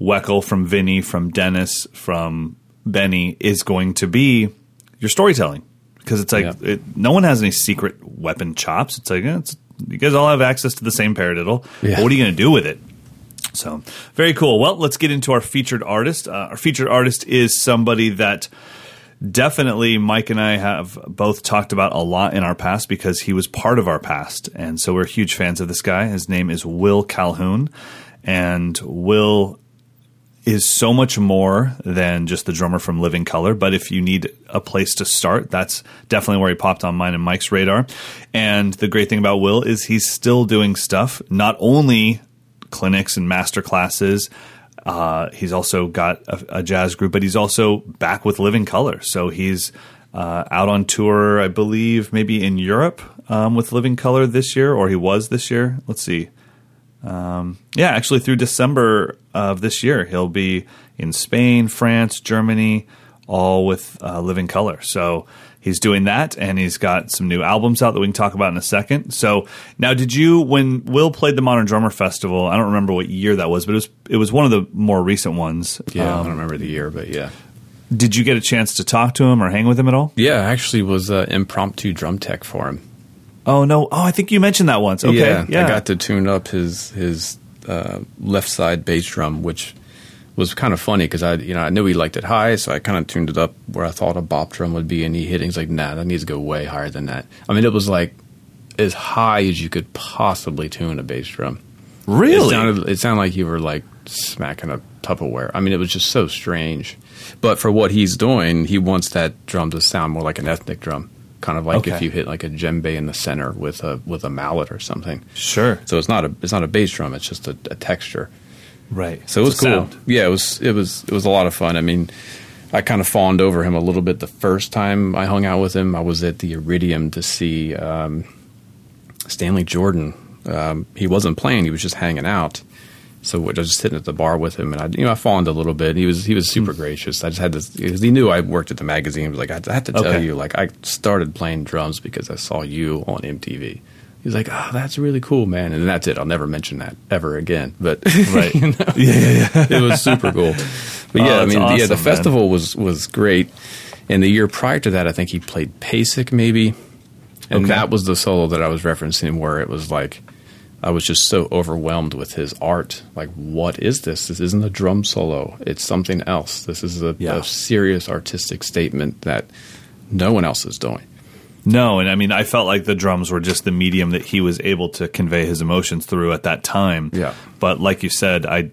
Speaker 1: Weckl from Vinny, from Dennis, from Benny is going to be your storytelling. Because it's like
Speaker 2: Yeah.
Speaker 1: it, no one has any secret weapon chops. It's like eh, it's, you guys all have access to the same paradiddle.
Speaker 2: Yeah.
Speaker 1: What are you going to do with it? So very cool. Well, let's get into our featured artist. Uh, our featured artist is somebody that definitely Mike and I have both talked about a lot in our past because he was part of our past. And so we're huge fans of this guy. His name is Will Calhoun. And Will is so much more than just the drummer from Living Colour. But if you need a place to start, that's definitely where he popped on mine and Mike's radar. And the great thing about Will is he's still doing stuff, not only clinics and master classes. Uh, he's also got a, a, jazz group, but he's also back with Living Colour. So he's uh, out on tour, I believe, maybe in Europe um, with Living Colour this year, or he was this year. Let's see. Um, yeah, actually, through December of this year, he'll be in Spain, France, Germany, all with uh, Living Colour. So he's doing that, and he's got some new albums out that we can talk about in a second. So now, did you when Will played the Modern Drummer Festival? I don't remember what year that was, but it was it was one of the more recent ones.
Speaker 2: Yeah, um, I don't remember the year, but yeah.
Speaker 1: Did you get a chance to talk to him or hang with him at all?
Speaker 2: Yeah, I actually was uh, impromptu drum tech for him.
Speaker 1: Oh no! Oh, I think you mentioned that once. Okay,
Speaker 2: yeah, yeah. I got to tune up his his uh, left side bass drum, which was kind of funny because I you know I knew he liked it high, so I kind of tuned it up where I thought a bop drum would be, and he hit it. He's like, "Nah, that needs to go way higher than that." I mean, it was like as high as you could possibly tune a bass drum.
Speaker 1: Really?
Speaker 2: It sounded, it sounded like you were like smacking a Tupperware. I mean, it was just so strange. But for what he's doing, he wants that drum to sound more like an ethnic drum kind of like okay. if you hit like a djembe in the center with a with a mallet or something.
Speaker 1: Sure.
Speaker 2: So it's not a it's not a bass drum. It's just a, a texture.
Speaker 1: Right.
Speaker 2: So it was cool. Sound. Yeah, it was it was it was a lot of fun. I mean, I kind of fawned over him a little bit the first time I hung out with him. I was at the Iridium to see um, Stanley Jordan. Um, he wasn't playing; he was just hanging out. So I was just sitting at the bar with him, and I, you know, I fawned a little bit. He was he was super mm. gracious. I just had to because he knew I worked at the magazine. He was like, I have to tell okay. you, like, I started playing drums because I saw you on MTV. He's like, oh, that's really cool, man. And that's it. I'll never mention that ever again. But right, you know, yeah, yeah, yeah, it was super cool. But oh, yeah, oh, I mean, awesome, yeah, the man. festival was was great. And the year prior to that, I think he played PASIC maybe, and okay. that was the solo that I was referencing, where it was like I was just so overwhelmed with his art. Like, what is this? This isn't a drum solo. It's something else. This is a, yeah. a serious artistic statement that no one else is doing.
Speaker 1: No, and I mean, I felt like the drums were just the medium that he was able to convey his emotions through at that time.
Speaker 2: Yeah.
Speaker 1: But like you said, I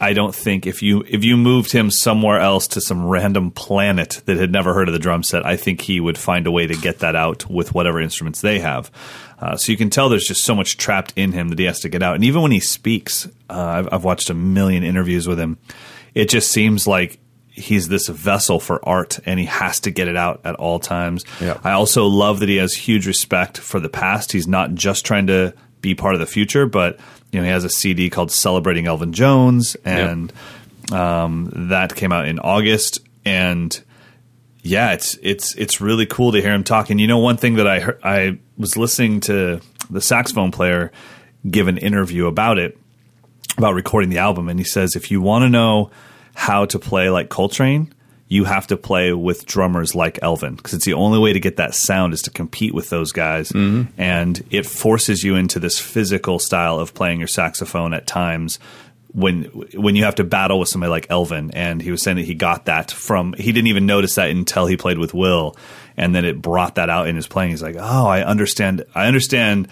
Speaker 1: I don't think if you if you moved him somewhere else to some random planet that had never heard of the drum set, I think he would find a way to get that out with whatever instruments they have. Uh, so you can tell there's just so much trapped in him that he has to get out. And even when he speaks, uh, I've, I've watched a million interviews with him. It just seems like he's this vessel for art and he has to get it out at all times.
Speaker 2: Yeah.
Speaker 1: I also love that he has huge respect for the past. He's not just trying to be part of the future, but you know, he has a CD called Celebrating Elvin Jones, and um, that came out in August. And yeah, it's it's it's really cool to hear him talk. And you know, one thing that I heard, I was listening to the saxophone player give an interview about it, about recording the album, and he says if you want to know how to play like Coltrane, you have to play with drummers like Elvin because it's the only way to get that sound is to compete with those guys, mm-hmm. and it forces you into this physical style of playing your saxophone at times when when you have to battle with somebody like Elvin. And he was saying that he got that from he didn't even notice that until he played with Will, and then it brought that out in his playing. He's like, oh, I understand. I understand.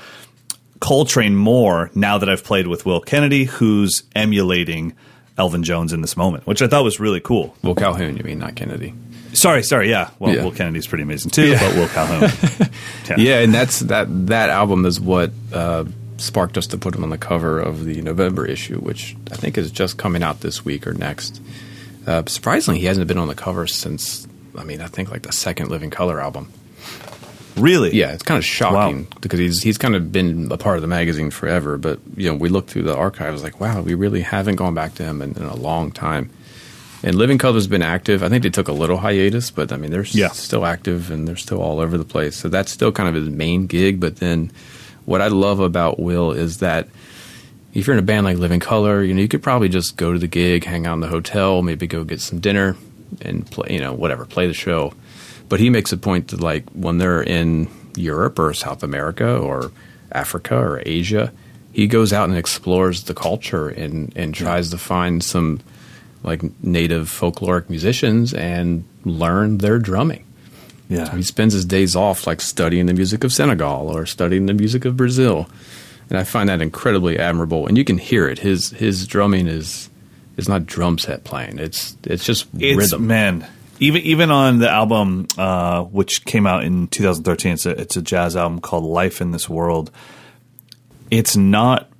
Speaker 1: Coltrane more now that I've played with Will Kennedy, who's emulating Elvin Jones in this moment, which I thought was really cool.
Speaker 2: Will Calhoun, you mean, not Kennedy?
Speaker 1: Sorry, sorry, yeah. Well, yeah. Will Kennedy's pretty amazing too, yeah. but Will Calhoun.
Speaker 2: yeah. yeah. and that's that. That album is what uh, sparked us to put him on the cover of the November issue, which I think is just coming out this week or next. Uh, surprisingly, he hasn't been on the cover since. I mean, I think like the second Living Colour album.
Speaker 1: Really?
Speaker 2: Yeah, it's kind of shocking wow. because he's he's kind of been a part of the magazine forever. But you know, we looked through the archives, like, wow, we really haven't gone back to him in, in a long time. And Living Colour's been active. I think they took a little hiatus, but I mean, they're yeah. still active and they're still all over the place. So that's still kind of his main gig. But then, what I love about Will is that if you're in a band like Living Colour, you know, you could probably just go to the gig, hang out in the hotel, maybe go get some dinner, and play, you know, whatever, play the show. But he makes a point that like when they're in Europe or South America or Africa or Asia, he goes out and explores the culture and and tries to find some like native folkloric musicians and learn their drumming.
Speaker 1: Yeah.
Speaker 2: He spends his days off like studying the music of Senegal or studying the music of Brazil. And I find that incredibly admirable. And you can hear it. His his drumming is is not drum set playing. It's it's just
Speaker 1: it's
Speaker 2: rhythm.
Speaker 1: man. Even even on the album, uh, which came out in 2013, it's a it's a jazz album called "Life in This World." It's not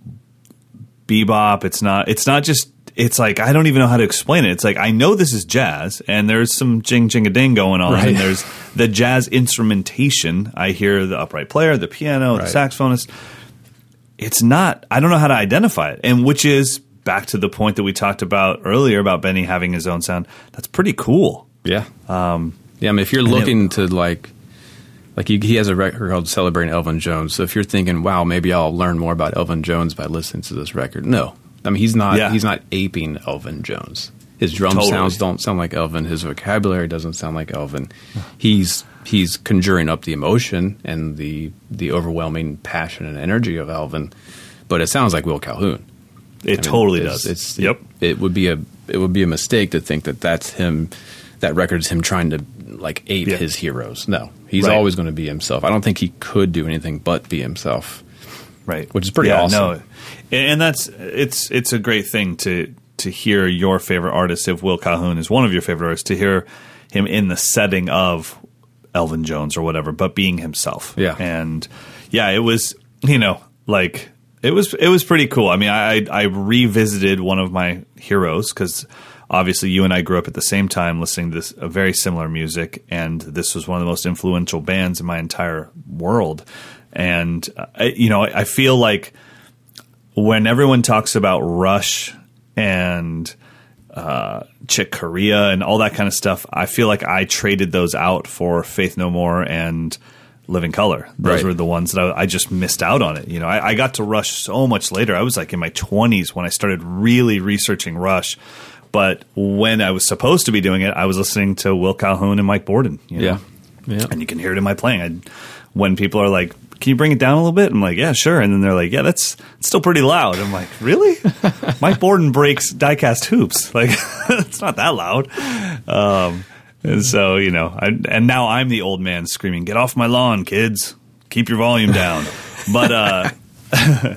Speaker 1: bebop. It's not. It's not just. It's like I don't even know how to explain it. It's like I know this is jazz, and there's some jing jing a ding going on,
Speaker 2: Right.
Speaker 1: and there's the jazz instrumentation. I hear the upright player, the piano,
Speaker 2: Right.
Speaker 1: the saxophonist. It's not. I don't know how to identify it, and which is back to the point that we talked about earlier about Benny having his own sound. That's pretty cool.
Speaker 2: Yeah. Um, yeah. I mean, if you're looking to like, like he, he has a record called "Celebrating Elvin Jones." So if you're thinking, "Wow, maybe I'll learn more about Elvin Jones by listening to this record," no. I mean, he's not.
Speaker 1: Yeah.
Speaker 2: He's not aping Elvin Jones. His drum
Speaker 1: Totally.
Speaker 2: sounds don't sound like Elvin. His vocabulary doesn't sound like Elvin. He's he's conjuring up the emotion and the the overwhelming passion and energy of Elvin, but it sounds like Will Calhoun.
Speaker 1: It
Speaker 2: I mean,
Speaker 1: totally
Speaker 2: it's-
Speaker 1: does.
Speaker 2: It's
Speaker 1: yep.
Speaker 2: It would be a it would be a mistake to think that that's him. That record's him trying to like ape
Speaker 1: Yeah.
Speaker 2: his heroes. No, he's
Speaker 1: Right.
Speaker 2: always going to be himself. I don't think he could do anything but be himself.
Speaker 1: right
Speaker 2: which is pretty
Speaker 1: yeah,
Speaker 2: awesome.
Speaker 1: no and that's it's it's a great thing to to hear your favorite artist if will calhoun is one of your favorite artists to hear him in the setting of elvin jones or whatever but being himself
Speaker 2: Yeah.
Speaker 1: and yeah it was you know like it was it was pretty cool i mean i i revisited one of my heroes because obviously you and i grew up at the same time listening to this a very similar music and this was one of the most influential bands in my entire world and uh, I, you know I, I feel like when everyone talks about rush and uh, Chick Corea and all that kind of stuff, I feel like I traded those out for Faith No More and Living Colour. Those
Speaker 2: Right.
Speaker 1: were the ones that I, I just missed out on it. You know, I, I got to Rush so much later. I was like in my twenties when I started really researching Rush. But when I was supposed to be doing it, I was listening to Will Calhoun and Mike Bordin. You know?
Speaker 2: Yeah, yeah.
Speaker 1: and you can hear it in my playing. I, when people are like, "Can you bring it down a little bit?" I'm like, "Yeah, sure." And then they're like, "Yeah, that's it's still pretty loud." I'm like, "Really?" Mike Bordin breaks diecast hoops. Like, it's not that loud. Um, and so you know, I, and now I'm the old man screaming, "Get off my lawn, kids! Keep your volume down." but uh,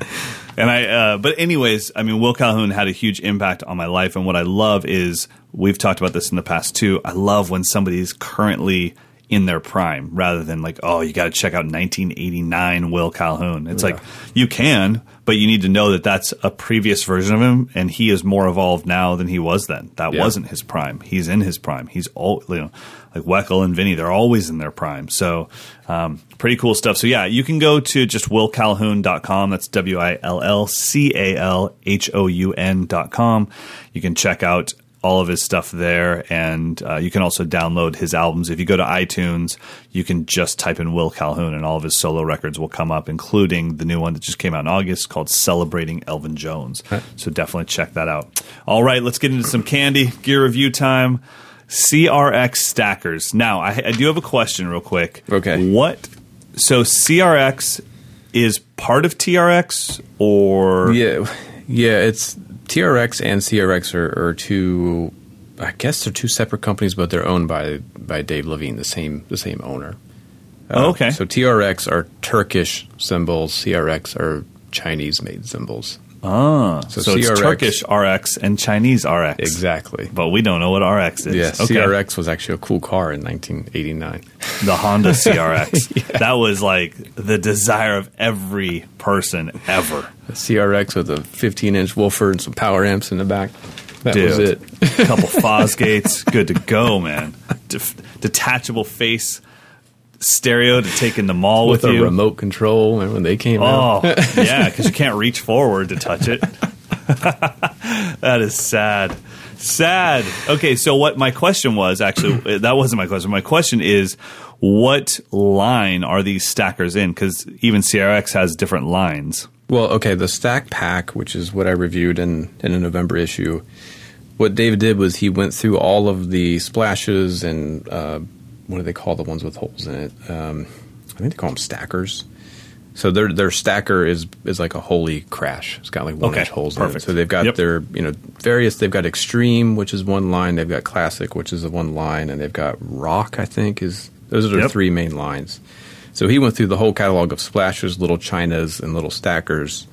Speaker 1: and I, uh, but anyways, I mean, Will Calhoun had a huge impact on my life, and what I love is we've talked about this in the past too. I love when somebody's currently in their prime, rather than like, oh, you got to check out 1989 Will Calhoun. It's like you can, but you need to know that that's a previous version of him, and he is more evolved now than he was then. That
Speaker 2: Yeah.
Speaker 1: wasn't his prime. He's in his prime. He's all you know, like Weckl and Vinny. They're always in their prime. So um, pretty cool stuff. So yeah, you can go to just willcalhoun.com. That's W I L L C A L H O U N dot com. You can check out all of his stuff there, and uh, you can also download his albums. If you go to iTunes, you can just type in Will Calhoun, and all of his solo records will come up, including the new one that just came out in August called "Celebrating Elvin Jones." So definitely check that out. All right, let's get into some candy gear review time. CRX stackers. Now, I, I do have a question, real quick.
Speaker 2: Okay.
Speaker 1: What? So CRX is part of TRX, or
Speaker 2: Yeah, yeah. It's TRX and CRX are, are two. I guess they're two separate companies, but they're owned by by Dave Levine, the same the same owner.
Speaker 1: Oh, okay.
Speaker 2: So TRX are Turkish cymbals. CRX are Chinese made cymbals.
Speaker 1: Ah, so,
Speaker 2: So
Speaker 1: it's Turkish RX and Chinese RX.
Speaker 2: Exactly.
Speaker 1: But we don't know what RX is.
Speaker 2: Yeah,
Speaker 1: Okay.
Speaker 2: CRX was actually a cool car in 1989.
Speaker 1: The Honda CRX. That was like the desire of every person ever.
Speaker 2: The CRX with a 15 inch woofer and some power amps in the back. That was it.
Speaker 1: A couple Fosgates. Good to go, man. Def- detachable face stereo to take in the mall with, you.
Speaker 2: With a
Speaker 1: you.
Speaker 2: remote control, and when they came out,
Speaker 1: Oh, yeah, because you can't reach forward to touch it. that is sad. Sad. Okay, so what my question was actually, that wasn't my question. My question is, what line are these stackers in? Because even CRX has different lines.
Speaker 2: Well, okay, the stack pack, which is what I reviewed in, in a November issue, what David did was he went through all of the splashes and uh, what do they call the ones with holes in it? Um, I think they call them stackers. So their their stacker is is like a holy crash. It's got like one
Speaker 1: Okay,
Speaker 2: inch holes in
Speaker 1: perfect.
Speaker 2: it. So they've got
Speaker 1: Yep.
Speaker 2: their you know various. They've got extreme, which is one line. They've got classic, which is a one line, and they've got rock. I think is those are their
Speaker 1: Yep.
Speaker 2: three main lines. So he went through the whole catalog of splashers, little chinas, and little stackers,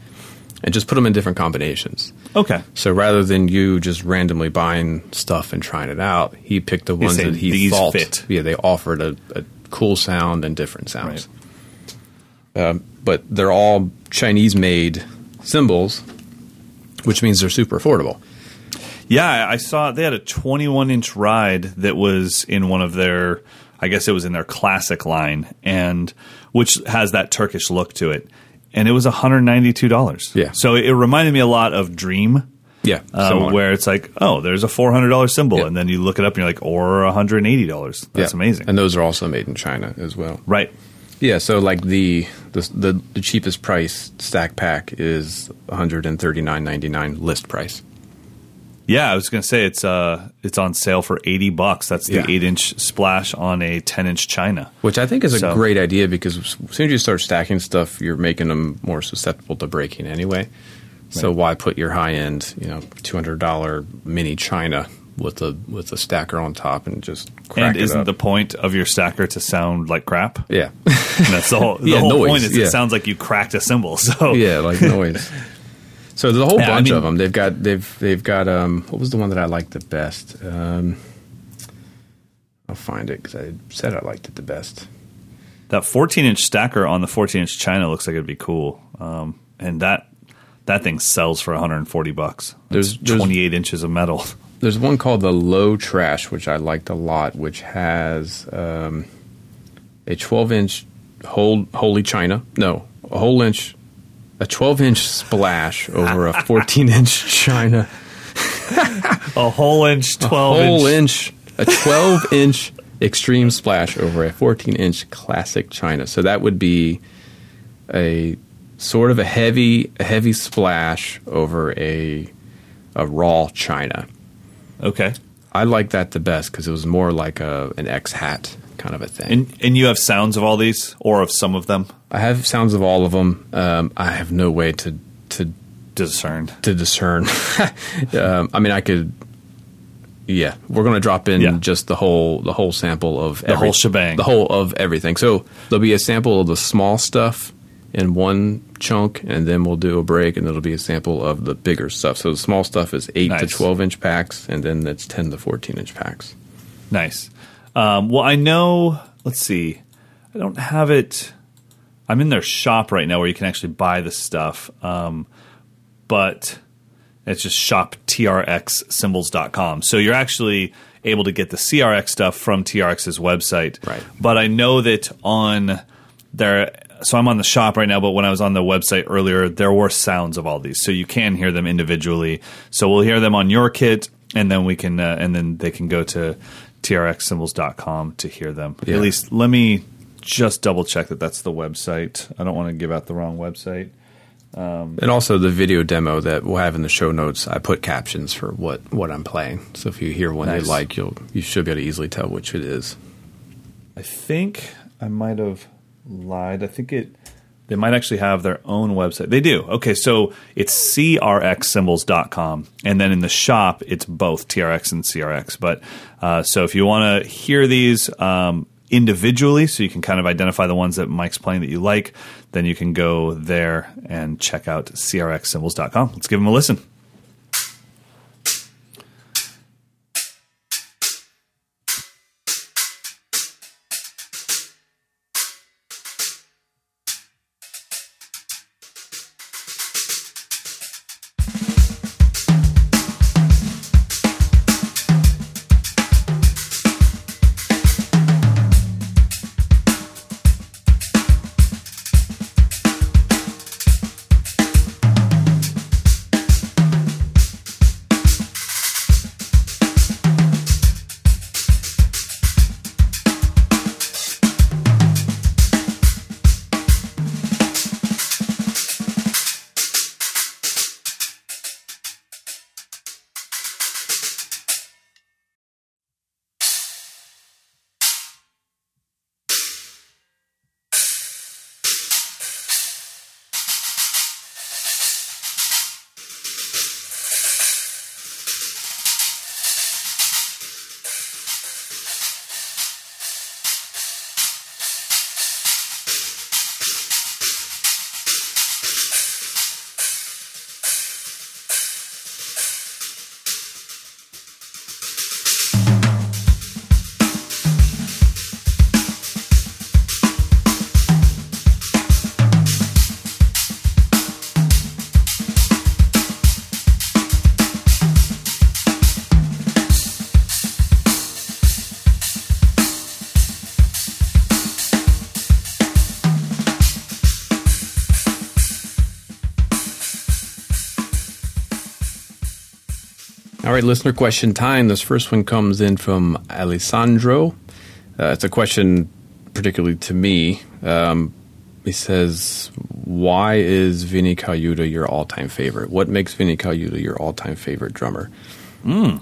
Speaker 2: and just put them in different combinations.
Speaker 1: Okay.
Speaker 2: So rather than you just randomly buying stuff and trying it out, he picked the ones that he thought
Speaker 1: fit.
Speaker 2: yeah they offered a, a cool sound and different sounds. Um, but they're all Chinese made cymbals, which means they're super affordable.
Speaker 1: Yeah, I- I saw they had a 21 inch ride that was in one of their, I guess it was in their classic line, and which has that Turkish look to it, and it was 192 dollars.
Speaker 2: Yeah.
Speaker 1: so it reminded me a lot of Dream.
Speaker 2: Yeah,
Speaker 1: Uh, where it's like, oh, there's a four hundred dollar cymbal,
Speaker 2: Yeah.
Speaker 1: and then you look it up and you're like, or one hundred and eighty dollars. That's
Speaker 2: Yeah.
Speaker 1: amazing,
Speaker 2: And those are also made in China as well.
Speaker 1: right?
Speaker 2: Yeah, so like the the the, the cheapest price stack pack is one hundred and thirty nine ninety nine list price.
Speaker 1: Yeah, I was gonna say it's uh it's on sale for eighty bucks. That's the
Speaker 2: Yeah.
Speaker 1: eight inch splash on a ten inch China.
Speaker 2: Which I think is a
Speaker 1: So-
Speaker 2: great idea because as soon as you start stacking stuff, you're making them more susceptible to breaking anyway. So why put your high end, you know, two hundred dollar mini China with a with a stacker on top and just crack
Speaker 1: And
Speaker 2: it
Speaker 1: isn't
Speaker 2: up?
Speaker 1: the point of your stacker to sound like crap?
Speaker 2: yeah
Speaker 1: And that's the whole. The
Speaker 2: Yeah,
Speaker 1: whole
Speaker 2: noise,
Speaker 1: point is
Speaker 2: yeah.
Speaker 1: it sounds like you cracked a cymbal. So
Speaker 2: yeah like noise. So there's a whole
Speaker 1: Yeah, I
Speaker 2: bunch
Speaker 1: mean-
Speaker 2: of them. They've got they've they've got um what was the one that I liked the best? Um, I'll find it because I said I liked it the best.
Speaker 1: that 14 inch stacker on the 14 inch China looks like it'd be cool. Um, and that that thing sells for 140 bucks.
Speaker 2: There's-
Speaker 1: There's
Speaker 2: there's-
Speaker 1: 28 inches of metal.
Speaker 2: There's one called the Low Trash, which I liked a lot, which has um, a 12 inch whole holy china. No, a whole inch, a 12 inch splash over a 14 inch china.
Speaker 1: A whole inch, 12
Speaker 2: whole
Speaker 1: inch.
Speaker 2: inch, a 12 inch extreme splash over a 14 inch classic china. So that would be a sort of a heavy, a heavy splash over a a raw china.
Speaker 1: Okay.
Speaker 2: I like that the best because it was more like a an X hat kind of a thing.
Speaker 1: And and you have sounds of all these or of some of them
Speaker 2: I have sounds of all of them. Um, I have no way to to
Speaker 1: discerned.
Speaker 2: to discern. um, I mean, I could. Yeah, we're going to drop in
Speaker 1: Yeah.
Speaker 2: just the whole the whole sample of the
Speaker 1: whole shebang.
Speaker 2: the whole of everything. So there'll be a sample of the small stuff in one chunk, and then we'll do a break, and it'll be a sample of the bigger stuff. So the small stuff is eight to twelve inch packs, and then it's ten to fourteen inch packs.
Speaker 1: Nice. Um, well, I know. Let's see. I don't have it. I'm in their shop right now where you can actually buy the stuff, um, but it's just shoptrxcymbals.com. So you're actually able to get the CRX stuff from TRX's website.
Speaker 2: Right.
Speaker 1: But I know that on their. So I'm on the shop right now, but when I was on the website earlier, there were sounds of all these, so you can hear them individually. So we'll hear them on your kit, and then we can, uh, and then they can go to trxcymbals.com to hear them.
Speaker 2: Yeah.
Speaker 1: At least let me just double check that that's the website. I don't want to give out the wrong website.
Speaker 2: Um, and also the video demo that we'll have in the show notes. I put captions for what what I'm playing, so if you hear one
Speaker 1: Nice.
Speaker 2: you like, you'll you should be able to easily tell which it is.
Speaker 1: I think I might have lied. I think it they might actually have their own website. They do. Okay, so it's crxcymbals.com and then in the shop it's both TRX and CRX. But uh, so if you want to hear these um, individually so you can kind of identify the ones that Mike's playing that you like, then you can go there and check out crxcymbals.com. Let's give them a listen.
Speaker 2: Right, listener question time. This first one comes in from Alessandro. Uh, it's a question particularly to me. Um, he says, "Why is Vinny Colaiuta your all-time favorite? What makes Vinny Colaiuta your all-time favorite drummer?" Um,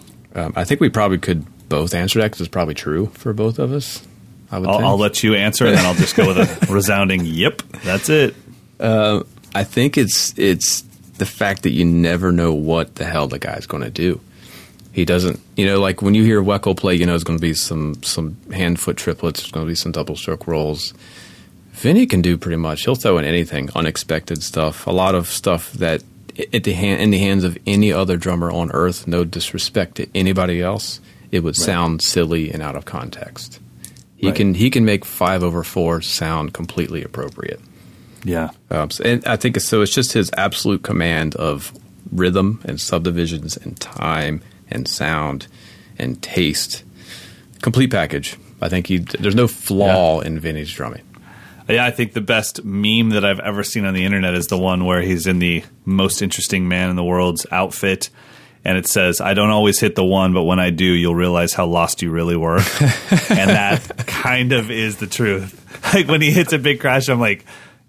Speaker 2: I think we probably could both answer that because it's probably true for both of us. I would
Speaker 1: I'll. I'll let you answer, and then I'll just go with a resounding "Yep." That's it.
Speaker 2: I think it's it's the fact that you never know what the hell the guy's going to do. He doesn't, you know, like when you hear Weckl play, you know, it's going to be some some hand foot triplets. There's going to be some double stroke rolls. Vinny can do pretty much. He'll throw in anything, unexpected stuff, a lot of stuff that at the hand, in the hands of any other drummer on earth, no disrespect to anybody else, it would sound silly and out of context. He
Speaker 1: Right.
Speaker 2: can he can make five over four sound completely appropriate.
Speaker 1: Yeah,
Speaker 2: Um, so- and I think so. It's just his absolute command of rhythm and subdivisions and time and sound and taste, complete package. I think he there's no flaw in Vinny's drumming.
Speaker 1: yeah. I think the best meme that I've ever seen on the internet is the one where he's in the most interesting man in the world's outfit. And it says, I don't always hit the one, but when I do, you'll realize how lost you really were. and that kind of is the truth. Like when he hits a big crash, I'm like,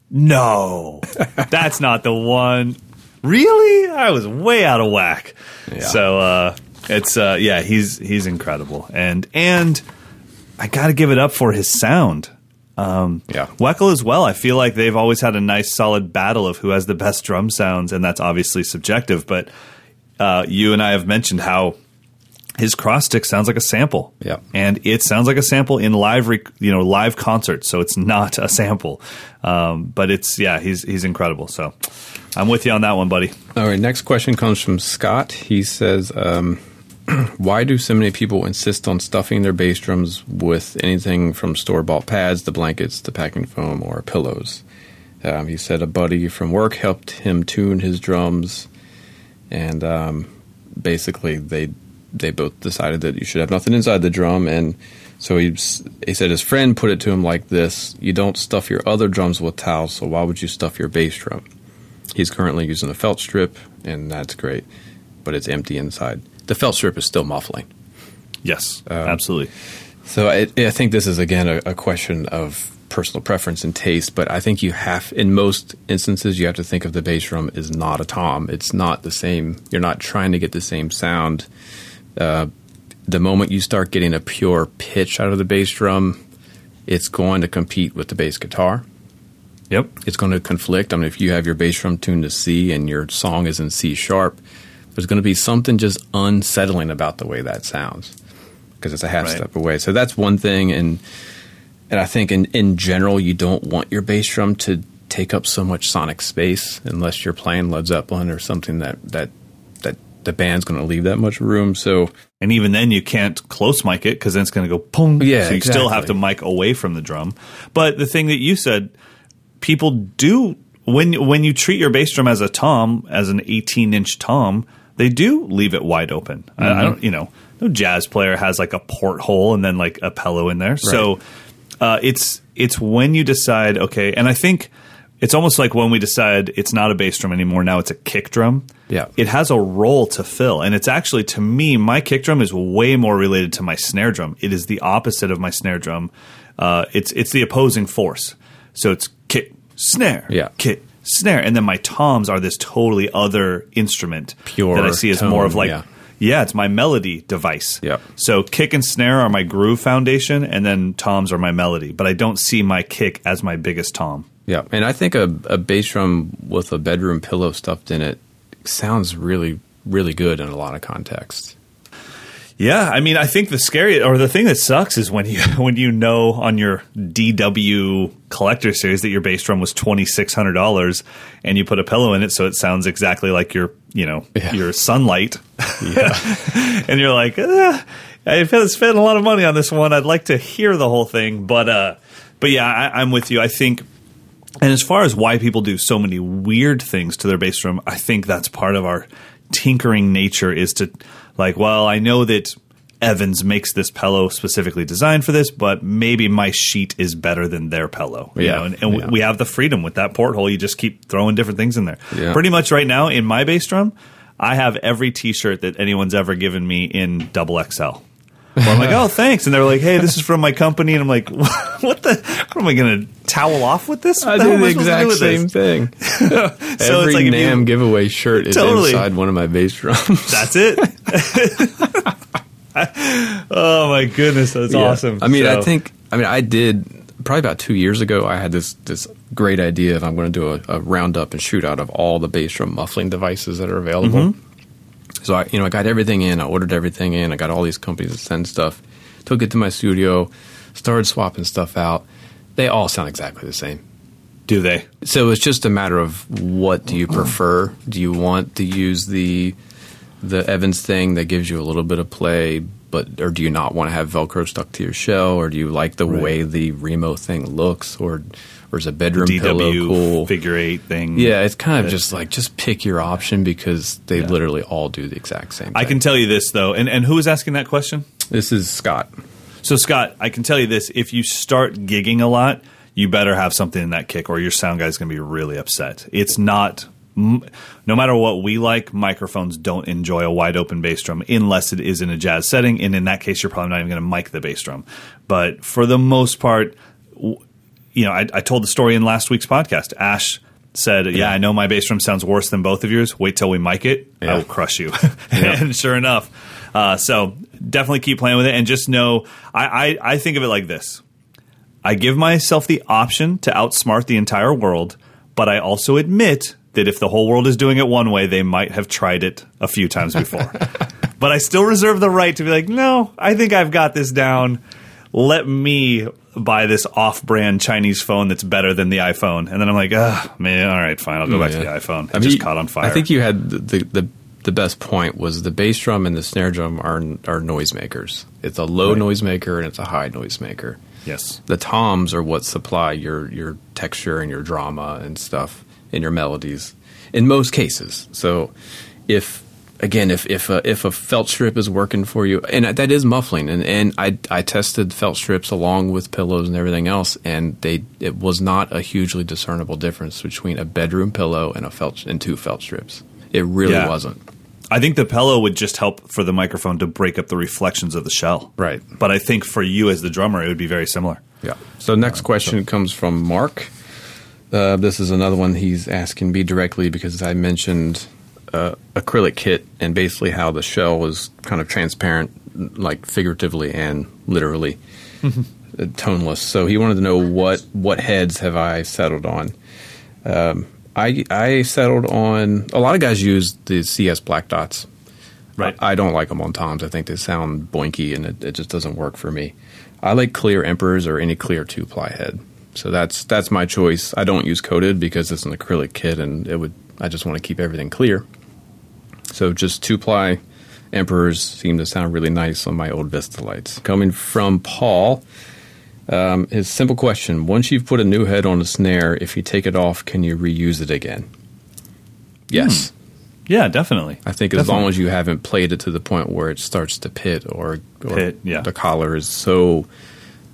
Speaker 1: no, that's not the one. Really? I was way out of whack.
Speaker 2: Yeah.
Speaker 1: So uh, it's uh, yeah, he's he's incredible, and and I got to give it up for his sound. Um,
Speaker 2: Yeah.
Speaker 1: Weckl as well. I feel like they've always had a nice, solid battle of who has the best drum sounds, and that's obviously subjective. But uh, you and I have mentioned how his cross stick sounds like a sample.
Speaker 2: Yeah.
Speaker 1: and it sounds like a sample in live, rec- you know, live concerts. So it's not a sample, um, but it's yeah, he's he's incredible. So I'm with you on that one, buddy.
Speaker 2: All right, next question comes from Scott. He says, um, "Why do so many people insist on stuffing their bass drums with anything from store bought pads, the blankets, the packing foam, or pillows?" Um, he said a buddy from work helped him tune his drums, and um, basically they they both decided that you should have nothing inside the drum, and so he he said his friend put it to him like this: "You don't stuff your other drums with towels, so why would you stuff your bass drum?" He's currently using a felt strip, and that's great, but it's empty inside. The felt strip is still muffling.
Speaker 1: Yes,
Speaker 2: Um,
Speaker 1: absolutely.
Speaker 2: So I, I think this is again a, a question of personal preference and taste, but I think you have, in most instances, you have to think of the bass drum as not a tom. It's not the same. You're not trying to get the same sound. Uh, the moment you start getting a pure pitch out of the bass drum, it's going to compete with the bass guitar.
Speaker 1: Yep.
Speaker 2: it's going to conflict. I mean, if you have your bass drum tuned to C and your song is in C sharp, there's going to be something just unsettling about the way that sounds because it's a half
Speaker 1: Right.
Speaker 2: step away. So that's one thing, and and I think in in general, you don't want your bass drum to take up so much sonic space unless you're playing Led Zeppelin or something that that that the band's going to leave that much room. So
Speaker 1: And even then, you can't close mic it because then it's going to go pong.
Speaker 2: Yeah,
Speaker 1: so you still have to mic away from the drum. But the thing that you said, people do when when you treat your bass drum as a tom, as an 18 inch tom, they do leave it wide open. I,
Speaker 2: Mm-hmm.
Speaker 1: I don't, you know, no jazz player has like a porthole and then like a pillow in there. So uh, it's it's when you decide, okay, and I think. It's almost like when we decide it's not a bass drum anymore. Now it's a kick drum
Speaker 2: Yeah.
Speaker 1: it has a role to fill. And it's actually, to me, my kick drum is way more related to my snare drum. It is the opposite of my snare drum. Uh, it's it's the opposing force. So it's kick, snare,
Speaker 2: Yeah.
Speaker 1: kick, snare, and then my toms are this totally other instrument
Speaker 2: Pure
Speaker 1: that I see as more of like.
Speaker 2: yeah.
Speaker 1: Yeah, it's my melody device.
Speaker 2: Yep.
Speaker 1: So kick and snare are my groove foundation, and then toms are my melody. But I don't see my kick as my biggest tom.
Speaker 2: Yeah, and I think a, a bass drum with a bedroom pillow stuffed in it sounds really, really good in a lot of contexts.
Speaker 1: Yeah, I mean, I think the scary or the thing that sucks is when you when you know on your DW collector series that your bass drum was twenty six hundred dollars, and you put a pillow in it, so it sounds exactly like your you know
Speaker 2: Yeah.
Speaker 1: your sunlight, and you're like, ah, I've spent a lot of money on this one. I'd like to hear the whole thing, but uh, but yeah, I, I'm with you. I think. And as far as why people do so many weird things to their bass drum, I think that's part of our tinkering nature is to like, well, I know that Evans makes this pillow specifically designed for this, but maybe my sheet is better than their pillow. You
Speaker 2: Yeah,
Speaker 1: know, and, and
Speaker 2: yeah.
Speaker 1: we have the freedom with that porthole. You just keep throwing different things in there.
Speaker 2: Yeah.
Speaker 1: Pretty much right now in my bass drum, I have every T-shirt that anyone's ever given me in double XL. Well, I'm like, oh, thanks, and they're like, hey, this is from my company, and I'm like, what the? What am I going to towel off with this? What
Speaker 2: I
Speaker 1: the
Speaker 2: do the exact same
Speaker 1: this?
Speaker 2: thing.
Speaker 1: So
Speaker 2: Every
Speaker 1: it's like if you-
Speaker 2: NAMM giveaway shirt is
Speaker 1: Totally.
Speaker 2: inside one of my bass drums.
Speaker 1: That's it. oh my goodness, that's
Speaker 2: Yeah.
Speaker 1: awesome.
Speaker 2: I mean, I think I mean I did probably about two years ago. I had this this great idea of I'm going to do a, a roundup and shoot out of all the bass drum muffling devices that are available.
Speaker 1: Mm-hmm.
Speaker 2: So I, you know, I got everything in. I ordered everything in. I got all these companies that send stuff. Took it to my studio, started swapping stuff out. They all sound exactly the same.
Speaker 1: do they?
Speaker 2: So it's just a matter of what do you prefer? Do you want to use the the Evans thing that gives you a little bit of play, but or do you not want to have Velcro stuck to your shell, or do you like the
Speaker 1: Right.
Speaker 2: way the Remo thing looks, or or is a bedroom pillow cool?
Speaker 1: figure eight thing.
Speaker 2: yeah, it's kind of
Speaker 1: That-
Speaker 2: just like just pick your option because they
Speaker 1: Yeah.
Speaker 2: literally all do the exact same. Thing.
Speaker 1: I can tell you this though, and and who was asking that question?
Speaker 2: This is Scott.
Speaker 1: So Scott, I can tell you this: if you start gigging a lot, you better have something in that kick, or your sound guy's going to be really upset. It's not. M- No matter what we like, microphones don't enjoy a wide open bass drum unless it is in a jazz setting, and in that case, you're probably not even going to mic the bass drum. But for the most part, w- you know, I, I told the story in last week's podcast. Ash said, "Yeah, I know my bass drum sounds worse than both of yours. Wait till we mic it. I will crush you." and sure enough, uh, so definitely keep playing with it, and just know I, I I think of it like this: I give myself the option to outsmart the entire world, but I also admit that if the whole world is doing it one way, they might have tried it a few times before. but I still reserve the right to be like, no, I think I've got this down. Let me buy this off-brand Chinese phone that's better than the iPhone, and then I'm like, ah, man, all right, fine, I'll go back to the iPhone. It
Speaker 2: I mean,
Speaker 1: just caught on fire.
Speaker 2: I think you had the, the the the best point was the bass drum and the snare drum are are noisemakers. It's a low
Speaker 1: Right.
Speaker 2: noisemaker and it's a high noisemaker.
Speaker 1: Yes,
Speaker 2: The toms are what supply your your texture and your drama and stuff and your melodies in most cases. So if again if if a, if a felt strip is working for you and that is muffling and and I I tested felt strips along with pillows and everything else and they it was not a hugely discernible difference between a bedroom pillow and a felt and two felt strips. It really
Speaker 1: Yeah.
Speaker 2: wasn't.
Speaker 1: I think the pillow would just help for the microphone to break up the reflections of the shell.
Speaker 2: Right.
Speaker 1: But I think for you as the drummer, it would be very similar.
Speaker 2: Yeah. So next question comes from Mark. Uh, this is another one he's asking me directly because I mentioned uh, acrylic kit and basically how the shell was kind of transparent, like figuratively and literally, uh, toneless. So he wanted to know what what heads have I settled on. Um, I I settled on a lot of guys use the CS black dots.
Speaker 1: Right.
Speaker 2: I, I don't like them on toms. I think they sound boinky and it, it just doesn't work for me. I like clear emperors or any clear two ply head. So that's that's my choice. I don't use coated because it's an acrylic kit and it would I just want to keep everything clear. So just two ply emperors seem to sound really nice on my old Vistalites. Coming from Paul, um, his simple question: Once you've put a new head on a snare, if you take it off, can you reuse it again? Yes.
Speaker 1: Yeah, definitely.
Speaker 2: I think as long as you haven't played it to the point where it starts to pit or, or
Speaker 1: Pit, yeah.
Speaker 2: the collar is so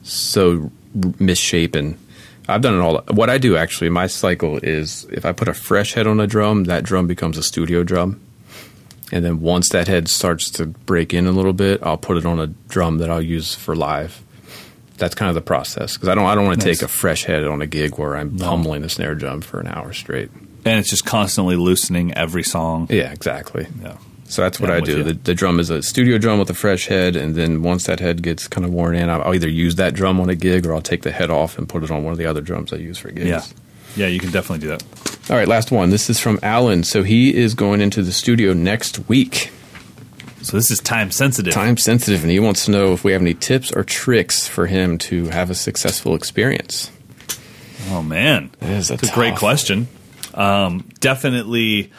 Speaker 2: so misshapen. I've done it all. What I do actually, my cycle is if I put a fresh head on a drum, that drum becomes a studio drum. And then once that head starts to break in a little bit, I'll put it on a drum that I'll use for live. That's kind of the process because I don't I don't want to
Speaker 1: Nice.
Speaker 2: take a fresh head on a gig where I'm pummeling a snare drum for an hour straight.
Speaker 1: and it's just constantly loosening every song.
Speaker 2: Yeah, exactly.
Speaker 1: Yeah.
Speaker 2: So that's what
Speaker 1: Yeah,
Speaker 2: I do. The, the drum is a studio drum with a fresh head, and then once that head gets kind of worn in, I'll I'll either use that drum on a gig or I'll take the head off and put it on one of the other drums I use for gigs.
Speaker 1: Yeah. Yeah, you can definitely do that.
Speaker 2: All right, last one. This is from Alan. So he is going into the studio next week.
Speaker 1: So this is time sensitive.
Speaker 2: Time sensitive, and he wants to know if we have any tips or tricks for him to have a successful experience.
Speaker 1: Oh man,
Speaker 2: that is a
Speaker 1: It's a great question. Um, definitely,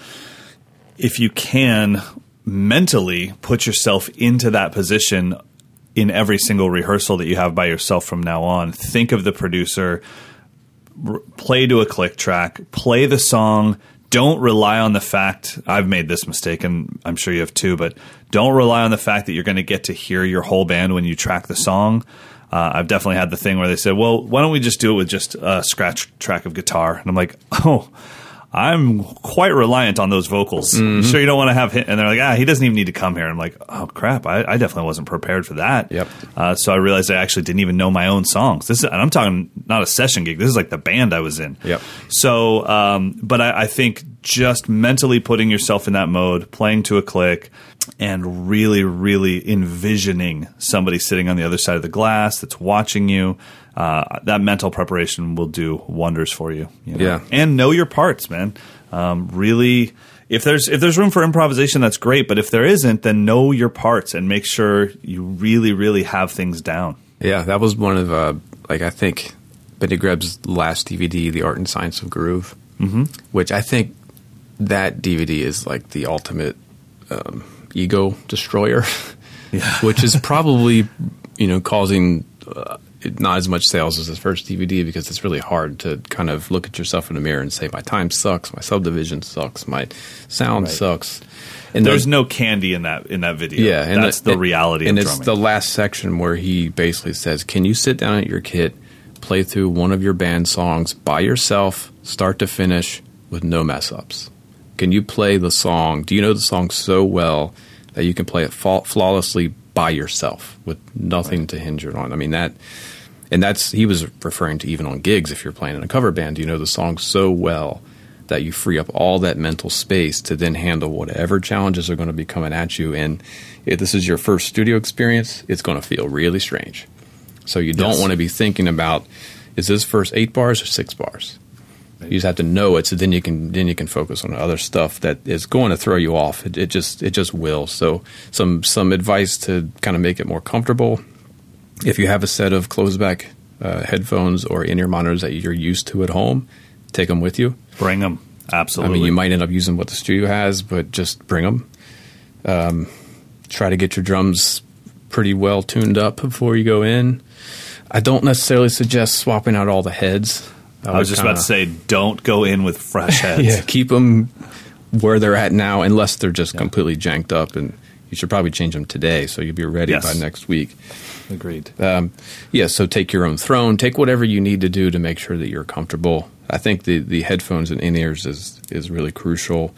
Speaker 1: if you can mentally put yourself into that position in every single rehearsal that you have by yourself from now on, think of the producer, play to a click track, play the song. Don't rely on the fact I've made this mistake, and I'm sure you have too. But don't rely on the fact that you're going to get to hear your whole band when you track the song. Uh, I've definitely had the thing where they said, "Well, why don't we just do it with just a scratch track of guitar?" And I'm like, "Oh, I'm quite reliant on those vocals.
Speaker 2: Mm-hmm.
Speaker 1: Sure, you don't want to have him. And they're like, ah, he doesn't even need to come here. I'm like, oh crap, I, I definitely wasn't prepared for that.
Speaker 2: Yep.
Speaker 1: Uh, so I realized I actually didn't even know my own songs. This is, and I'm talking not a session gig. This is like the band I was in.
Speaker 2: Yep.
Speaker 1: So, um, but I, I think just mentally putting yourself in that mode, playing to a click, and really, really envisioning somebody sitting on the other side of the glass that's watching you. Uh, that mental preparation will do wonders for you. you know?
Speaker 2: Yeah.
Speaker 1: and know your parts, man. Um, really, if there's if there's room for improvisation, that's great. But if there isn't, then know your parts and make sure you really, really have things down.
Speaker 2: Yeah, that was one of uh, like I think Benny Greb's last DVD, The Art and Science of Groove, mm-hmm. which I think that DVD is like the ultimate um, ego destroyer,
Speaker 1: Yeah.
Speaker 2: which is probably you know causing uh, not as much sales as his first DVD because it's really hard to kind of look at yourself in the mirror and say my time sucks, my subdivision sucks, my sound
Speaker 1: Right.
Speaker 2: sucks. And
Speaker 1: There's
Speaker 2: the-
Speaker 1: no candy in that in that video.
Speaker 2: yeah, and
Speaker 1: that's the,
Speaker 2: and-
Speaker 1: reality
Speaker 2: And
Speaker 1: of
Speaker 2: it's
Speaker 1: drumming.
Speaker 2: the last section where he basically says, "Can you sit down at your kit, play through one of your band songs by yourself, start to finish, with no mess ups? Can you play the song? Do you know the song so well that you can play it fa- flawlessly by yourself with nothing to hinge it on? I mean that." And that's he was referring to even on gigs. If you're playing in a cover band, you know the song so well that you free up all that mental space to then handle whatever challenges are going to be coming at you. And if this is your first studio experience, it's going to feel really strange. So you don't
Speaker 1: Yes.
Speaker 2: want to be thinking about is this first eight bars or six bars. You just have to know it, so then you can then you can focus on other stuff that is going to throw you off. It, it just it just will. So some some advice to kind of make it more comfortable. If you have a set of closeback uh, headphones or in-ear monitors that you're used to at home, take them with you.
Speaker 1: Bring them. Absolutely.
Speaker 2: I mean, you might end up using what the studio has, but just bring them. Um, try to get your drums pretty well tuned up before you go in. I don't necessarily suggest swapping out all the heads.
Speaker 1: I was just about to say, don't go in with fresh heads.
Speaker 2: yeah, keep them where they're at now, unless they're just completely janked up, and you should probably change them today so you'll be ready
Speaker 1: Yes.
Speaker 2: by next week.
Speaker 1: Agreed.
Speaker 2: Um, yeah, so take your own throne. Take whatever you need to do to make sure that you're comfortable. I think the, the headphones and in ears is is really crucial.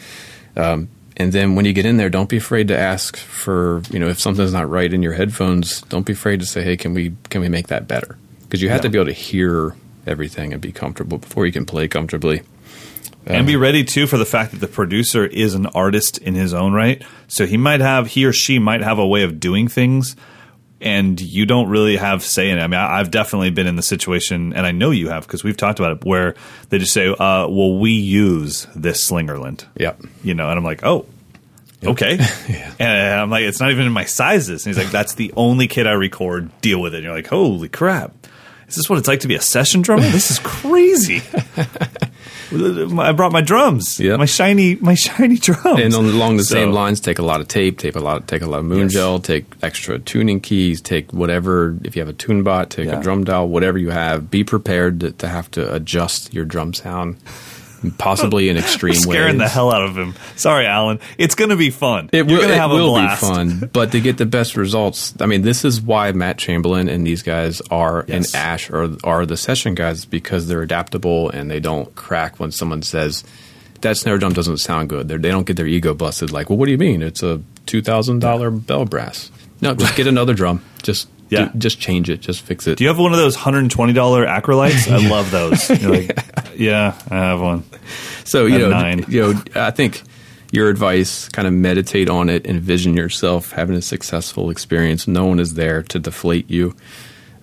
Speaker 2: Um, and then when you get in there, don't be afraid to ask for you know if something's not right in your headphones. Don't be afraid to say, hey, can we can we make that better? Because you have
Speaker 1: Yeah.
Speaker 2: to be able to hear everything and be comfortable before you can play comfortably.
Speaker 1: and be ready too for the fact that the producer is an artist in his own right. So he might have he or she might have a way of doing things, and you don't really have say in it. I mean, I, I've definitely been in the situation, and I know you have because we've talked about it, where they just say, uh, "Well, we use this Slingerland,"
Speaker 2: Yep.
Speaker 1: you know, and I'm like, "Oh." Okay, and I'm like, it's not even in my sizes. And he's like, that's the only kid I record. Deal with it. And you're like, holy crap! Is this what it's like to be a session drummer? This is crazy. I brought my drums.
Speaker 2: Yeah.
Speaker 1: my shiny, my shiny drums.
Speaker 2: And on, along the
Speaker 1: So-
Speaker 2: same lines, take a lot of tape, tape a lot, take a lot of moon
Speaker 1: Yes.
Speaker 2: gel, take extra tuning keys, take whatever. If you have a tune bot, take
Speaker 1: Yeah.
Speaker 2: a drum dial, whatever you have. Be prepared to, to have to adjust your drum sound, possibly in extreme ways.
Speaker 1: scaring the hell out of him. Sorry, Alan. It's going to be fun.
Speaker 2: It
Speaker 1: You're
Speaker 2: will,
Speaker 1: going to have
Speaker 2: will
Speaker 1: a
Speaker 2: be fun, but to get the best results, I mean, this is why Matt Chamberlain and these guys are
Speaker 1: Yes.
Speaker 2: and Ash are are the session guys because they're adaptable and they don't crack when someone says that snare drum doesn't sound good. They're, they don't get their ego busted. Like, well, what do you mean? It's a two thousand dollar bell brass. No, just get another drum. Just
Speaker 1: Yeah.
Speaker 2: do- just change it. Just fix it.
Speaker 1: Do you have one of those hundred and twenty dollar acrylites? I love those. Like, yeah, I have one.
Speaker 2: So you know,
Speaker 1: nine.
Speaker 2: you know, I think your advice: kind of meditate on it, envision yourself having a successful experience. No one is there to deflate you,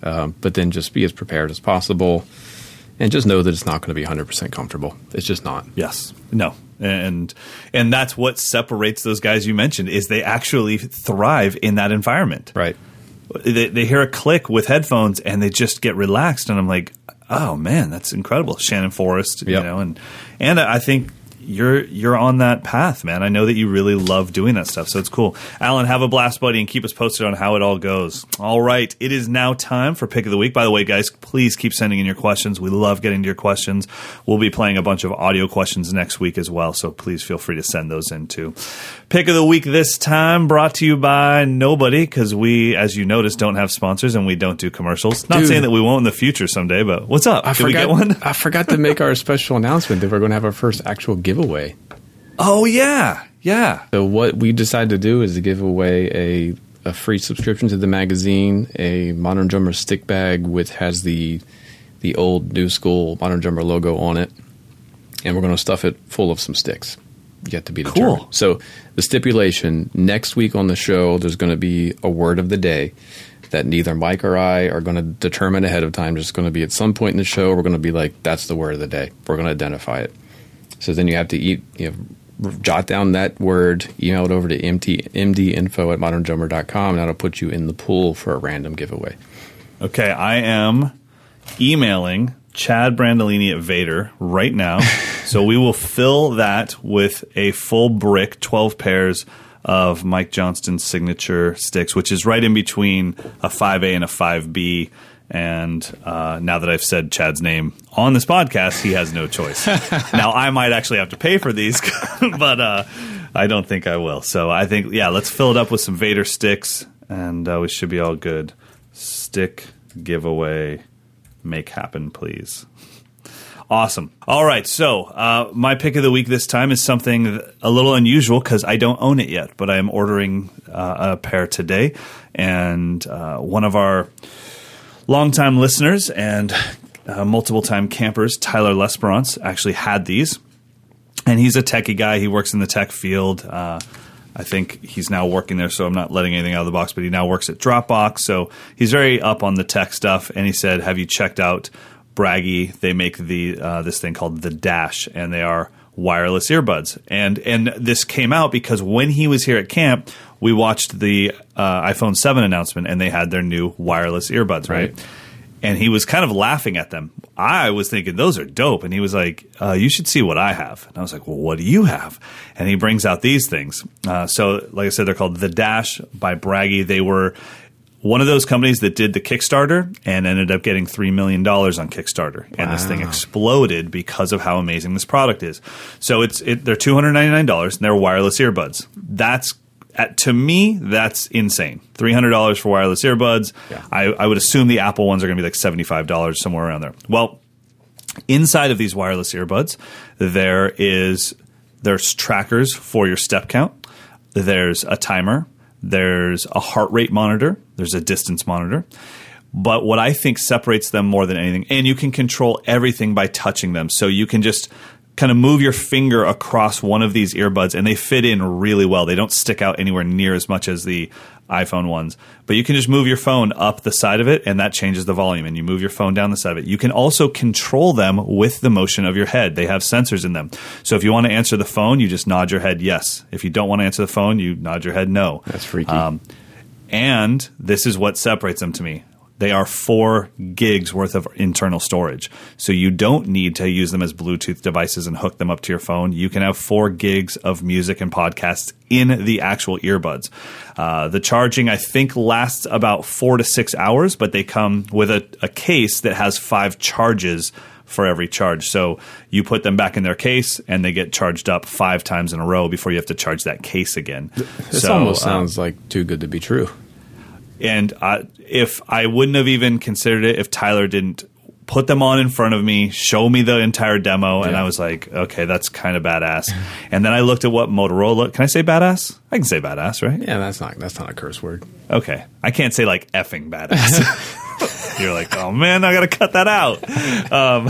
Speaker 2: um, but then just be as prepared as possible, and just know that it's not going to be 100 percent comfortable. It's just not.
Speaker 1: Yes. No. And and that's what separates those guys you mentioned is they actually thrive in that environment.
Speaker 2: Right.
Speaker 1: They, they hear a click with headphones and they just get relaxed and I'm like, oh man, that's incredible. Shannon Forrest, you know, and and I think you're you're on that path, man. I know that you really love doing that stuff, so it's cool. Alan, have a blast, buddy, and keep us posted on how it all goes. All right, it is now time for pick of the week. By the way, guys, please keep sending in your questions. We love getting to your questions. We'll be playing a bunch of audio questions next week as well, so please feel free to send those in too. Pick of the week this time brought to you by nobody because we, as you noticed, don't have sponsors and we don't do commercials. Not
Speaker 2: Dude.
Speaker 1: saying that we won't in the future someday, but what's up?
Speaker 2: I
Speaker 1: Did we
Speaker 2: forgot.
Speaker 1: get one?
Speaker 2: I forgot to make our special announcement that we're going to have our first actual giveaway.
Speaker 1: Oh yeah, yeah.
Speaker 2: So what we decided to do is to give away a a free subscription to the magazine, a Modern Drummer stick bag with has the the old new school Modern Drummer logo on it, and we're going to stuff it full of some sticks. Yet to be determined.
Speaker 1: Cool.
Speaker 2: So the stipulation next week on the show, there's going to be a word of the day that neither Mike or I are going to determine ahead of time. Just going to be at some point in the show, we're going to be like, "That's the word of the day." We're going to identify it. So then you have to eat, you know, jot down that word, email it over to MT, mdinfo at moderndrummer.com, and that'll put you in the pool for a random giveaway.
Speaker 1: Okay, I am emailing Chad Brandolini at Vater right now. so we will fill that with a full brick, 12 pairs of Mike Johnston's signature sticks, which is right in between a 5A and a 5B. And uh, now that I've said Chad's name on this podcast, he has no choice. now I might actually have to pay for these, but uh, I don't think I will. So I think, yeah, let's fill it up with some Vater sticks, and uh, we should be all good. Stick giveaway, make happen, please. Awesome. All right. So, uh, my pick of the week this time is something a little unusual because I don't own it yet, but I am ordering uh, a pair today. And uh, one of our longtime listeners and uh, multiple time campers, Tyler Lesperance, actually had these. And he's a techie guy. He works in the tech field. Uh, I think he's now working there, so I'm not letting anything out of the box, but he now works at Dropbox. So he's very up on the tech stuff. And he said, Have you checked out Bragi? They make the uh, this thing called the Dash, and they are wireless earbuds. And and this came out because when he was here at camp, we watched the uh, iPhone 7 announcement, and they had their new wireless earbuds, right?
Speaker 2: Right.
Speaker 1: and he was kind of laughing at them. I was thinking those are dope, and he was like, uh, "You should see what I have." And I was like, "Well, what do you have?" And he brings out these things. Uh, so, like I said, they're called the Dash by Bragi. They were one of those companies that did the Kickstarter and ended up getting three million dollars on Kickstarter, and this thing exploded because of how amazing this product is. So it's it, they're two hundred ninety nine dollars, and they're wireless earbuds. That's at, to me, that's insane. Three hundred dollars for wireless earbuds.
Speaker 2: Yeah.
Speaker 1: I, I would assume the Apple ones are going to be like seventy five dollars somewhere around there. Well, inside of these wireless earbuds, there is there's trackers for your step count. There's a timer. There's a heart rate monitor. There's a distance monitor. But what I think separates them more than anything, and you can control everything by touching them. So you can just kind of move your finger across one of these earbuds and they fit in really well. They don't stick out anywhere near as much as the iPhone ones. But you can just move your phone up the side of it and that changes the volume and you move your phone down the side of it. You can also control them with the motion of your head. They have sensors in them. So if you want to answer the phone, you just nod your head yes. If you don't want to answer the phone, you nod your head no.
Speaker 2: That's freaky.
Speaker 1: Um, and this is what separates them to me. They are four gigs worth of internal storage. So you don't need to use them as Bluetooth devices and hook them up to your phone. You can have four gigs of music and podcasts in the actual earbuds. Uh, the charging, I think, lasts about four to six hours, but they come with a, a case that has five charges for every charge. So you put them back in their case and they get charged up five times in a row before you have to charge that case again.
Speaker 2: This
Speaker 1: so,
Speaker 2: almost
Speaker 1: um,
Speaker 2: sounds like too good to be true.
Speaker 1: and uh, if I wouldn't have even considered it if Tyler didn't put them on in front of me, show me the entire demo, and I was like, okay, that's kind of badass. and then I looked at what Motorola. Can I say badass? I can say badass, right?
Speaker 2: Yeah, that's not that's not a curse word.
Speaker 1: Okay, I can't say like effing badass. You're like, oh man, I got to cut that out. Um,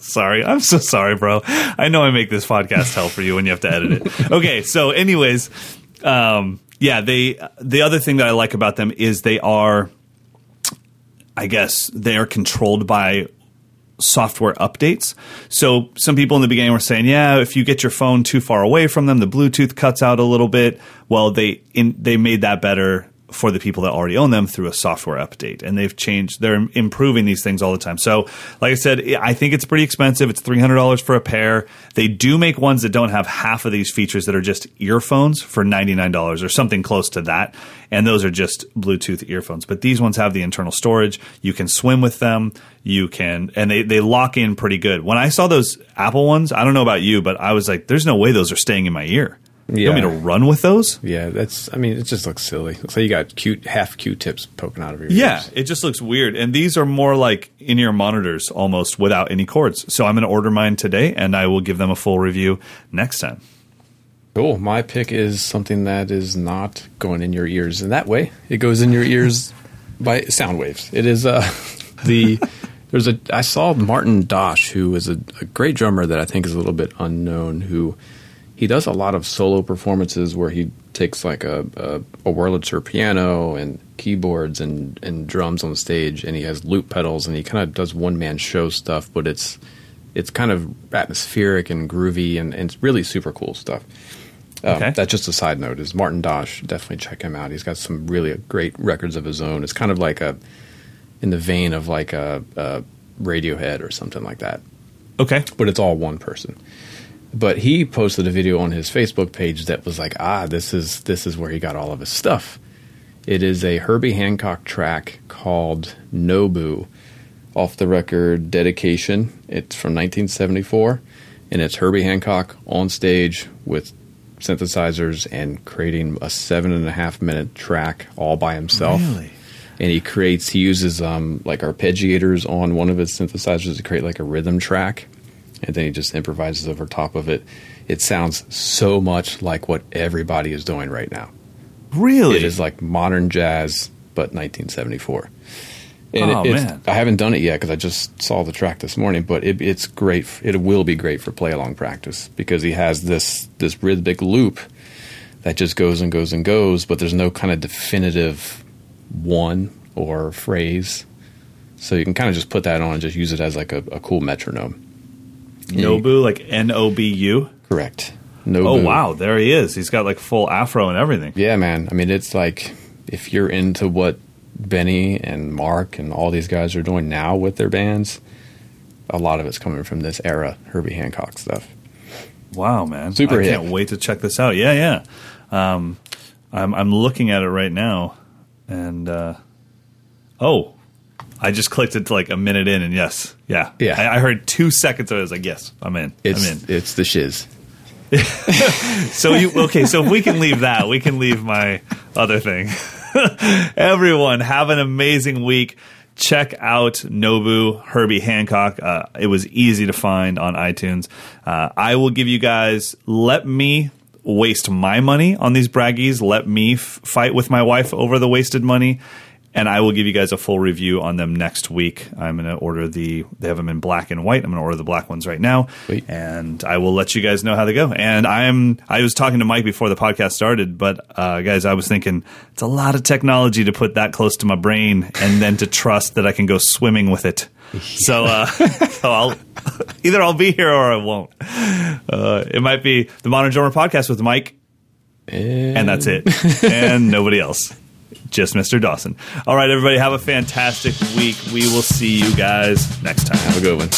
Speaker 1: sorry, I'm so sorry, bro. I know I make this podcast hell for you when you have to edit it. Okay, so anyways, um, yeah, they. The other thing that I like about them is they are, I guess, they are controlled by software updates. So some people in the beginning were saying, yeah, if you get your phone too far away from them, the Bluetooth cuts out a little bit. Well, they in, they made that better for the people that already own them through a software update. And they've changed, they're improving these things all the time. So, like I said, I think it's pretty expensive. It's $300 for a pair. They do make ones that don't have half of these features that are just earphones for $99 or something close to that. And those are just Bluetooth earphones. But these ones have the internal storage. You can swim with them. You can, and they, they lock in pretty good. When I saw those Apple ones, I don't know about you, but I was like, there's no way those are staying in my ear. You want me to run with those?
Speaker 2: Yeah, that's. I mean, it just looks silly. Looks like you got cute half Q-tips poking out of your ears.
Speaker 1: Yeah,
Speaker 2: ears.
Speaker 1: it just looks weird. And these are more like in ear monitors almost without any cords. So I'm going to order mine today and I will give them a full review next time.
Speaker 2: Cool. My pick is something that is not going in your ears in that way. It goes in your ears by sound waves. It is uh, the there's a I saw Martin Dosh, who is a, a great drummer that I think is a little bit unknown. Who he does a lot of solo performances where he takes like a a, a Wurlitzer piano and keyboards and and drums on stage, and he has loop pedals, and he kind of does one man show stuff, but it's it's kind of atmospheric and groovy, and, and it's really super cool stuff. Um,
Speaker 1: Okay.
Speaker 2: That's just a side note. Is Martin Dosh? Definitely check him out. He's got some really great records of his own. It's kind of like a in the vein of like a, a Radiohead or something like that,
Speaker 1: Okay.
Speaker 2: but it's all one person. But he posted a video on his Facebook page that was like, ah, this is this is where he got all of his stuff. It is a Herbie Hancock track called Nobu, off the record Dedication. It's from 1974, and it's Herbie Hancock on stage with synthesizers and creating a seven and a half minute track all by himself.
Speaker 1: Really?
Speaker 2: And he creates, he uses um, like arpeggiators on one of his synthesizers to create like a rhythm track, and then he just improvises over top of it. It sounds so much like what everybody is doing right now.
Speaker 1: Really?
Speaker 2: It is like modern jazz, but 1974. And
Speaker 1: Oh,
Speaker 2: it,
Speaker 1: man.
Speaker 2: I haven't done it yet because I just saw the track this morning. But it, it's great. It will be great for play along practice because he has this this rhythmic loop that just goes and goes and goes, but there's no kind of definitive one or phrase. So you can kind of just put that on and just use it as like a, a cool metronome.
Speaker 1: Nobu, like N O B U?
Speaker 2: Correct. No.
Speaker 1: Oh, wow. There he is. He's got like full afro and everything.
Speaker 2: Yeah, man. I mean, it's like if you're into what Benny and Mark and all these guys are doing now with their bands, a lot of it's coming from this era Herbie Hancock stuff.
Speaker 1: Wow, man.
Speaker 2: Super
Speaker 1: I
Speaker 2: hip.
Speaker 1: can't wait to check this out. Yeah, yeah. Um, I'm, I'm looking at it right now. And, uh, oh, I just clicked it to like a minute in, and yes. Yeah.
Speaker 2: Yeah.
Speaker 1: I, I heard two seconds of it. I was like, yes, I'm in.
Speaker 2: It's
Speaker 1: I'm in.
Speaker 2: it's the shiz.
Speaker 1: So you okay? So if we can leave that, we can leave my other thing. Everyone, have an amazing week. Check out Nobu Herbie Hancock. Uh, it was easy to find on iTunes. Uh, I will give you guys. Let me waste my money on these Bragis. Let me f- fight with my wife over the wasted money. And I will give you guys a full review on them next week. I'm going to order the, they have them in black and white. I'm going to order the black ones right now.
Speaker 2: Sweet.
Speaker 1: And I will let you guys know how they go. And I'm, I was talking to Mike before the podcast started, but, uh, guys, I was thinking it's a lot of technology to put that close to my brain and then to trust that I can go swimming with it. So, uh, so I'll, either I'll be here or I won't. Uh, it might be the Modern Drummer podcast with Mike and that's it. and nobody else. Just Mr. Dawson. All right, everybody, have a fantastic week. We will see you guys next time.
Speaker 2: Have a good one.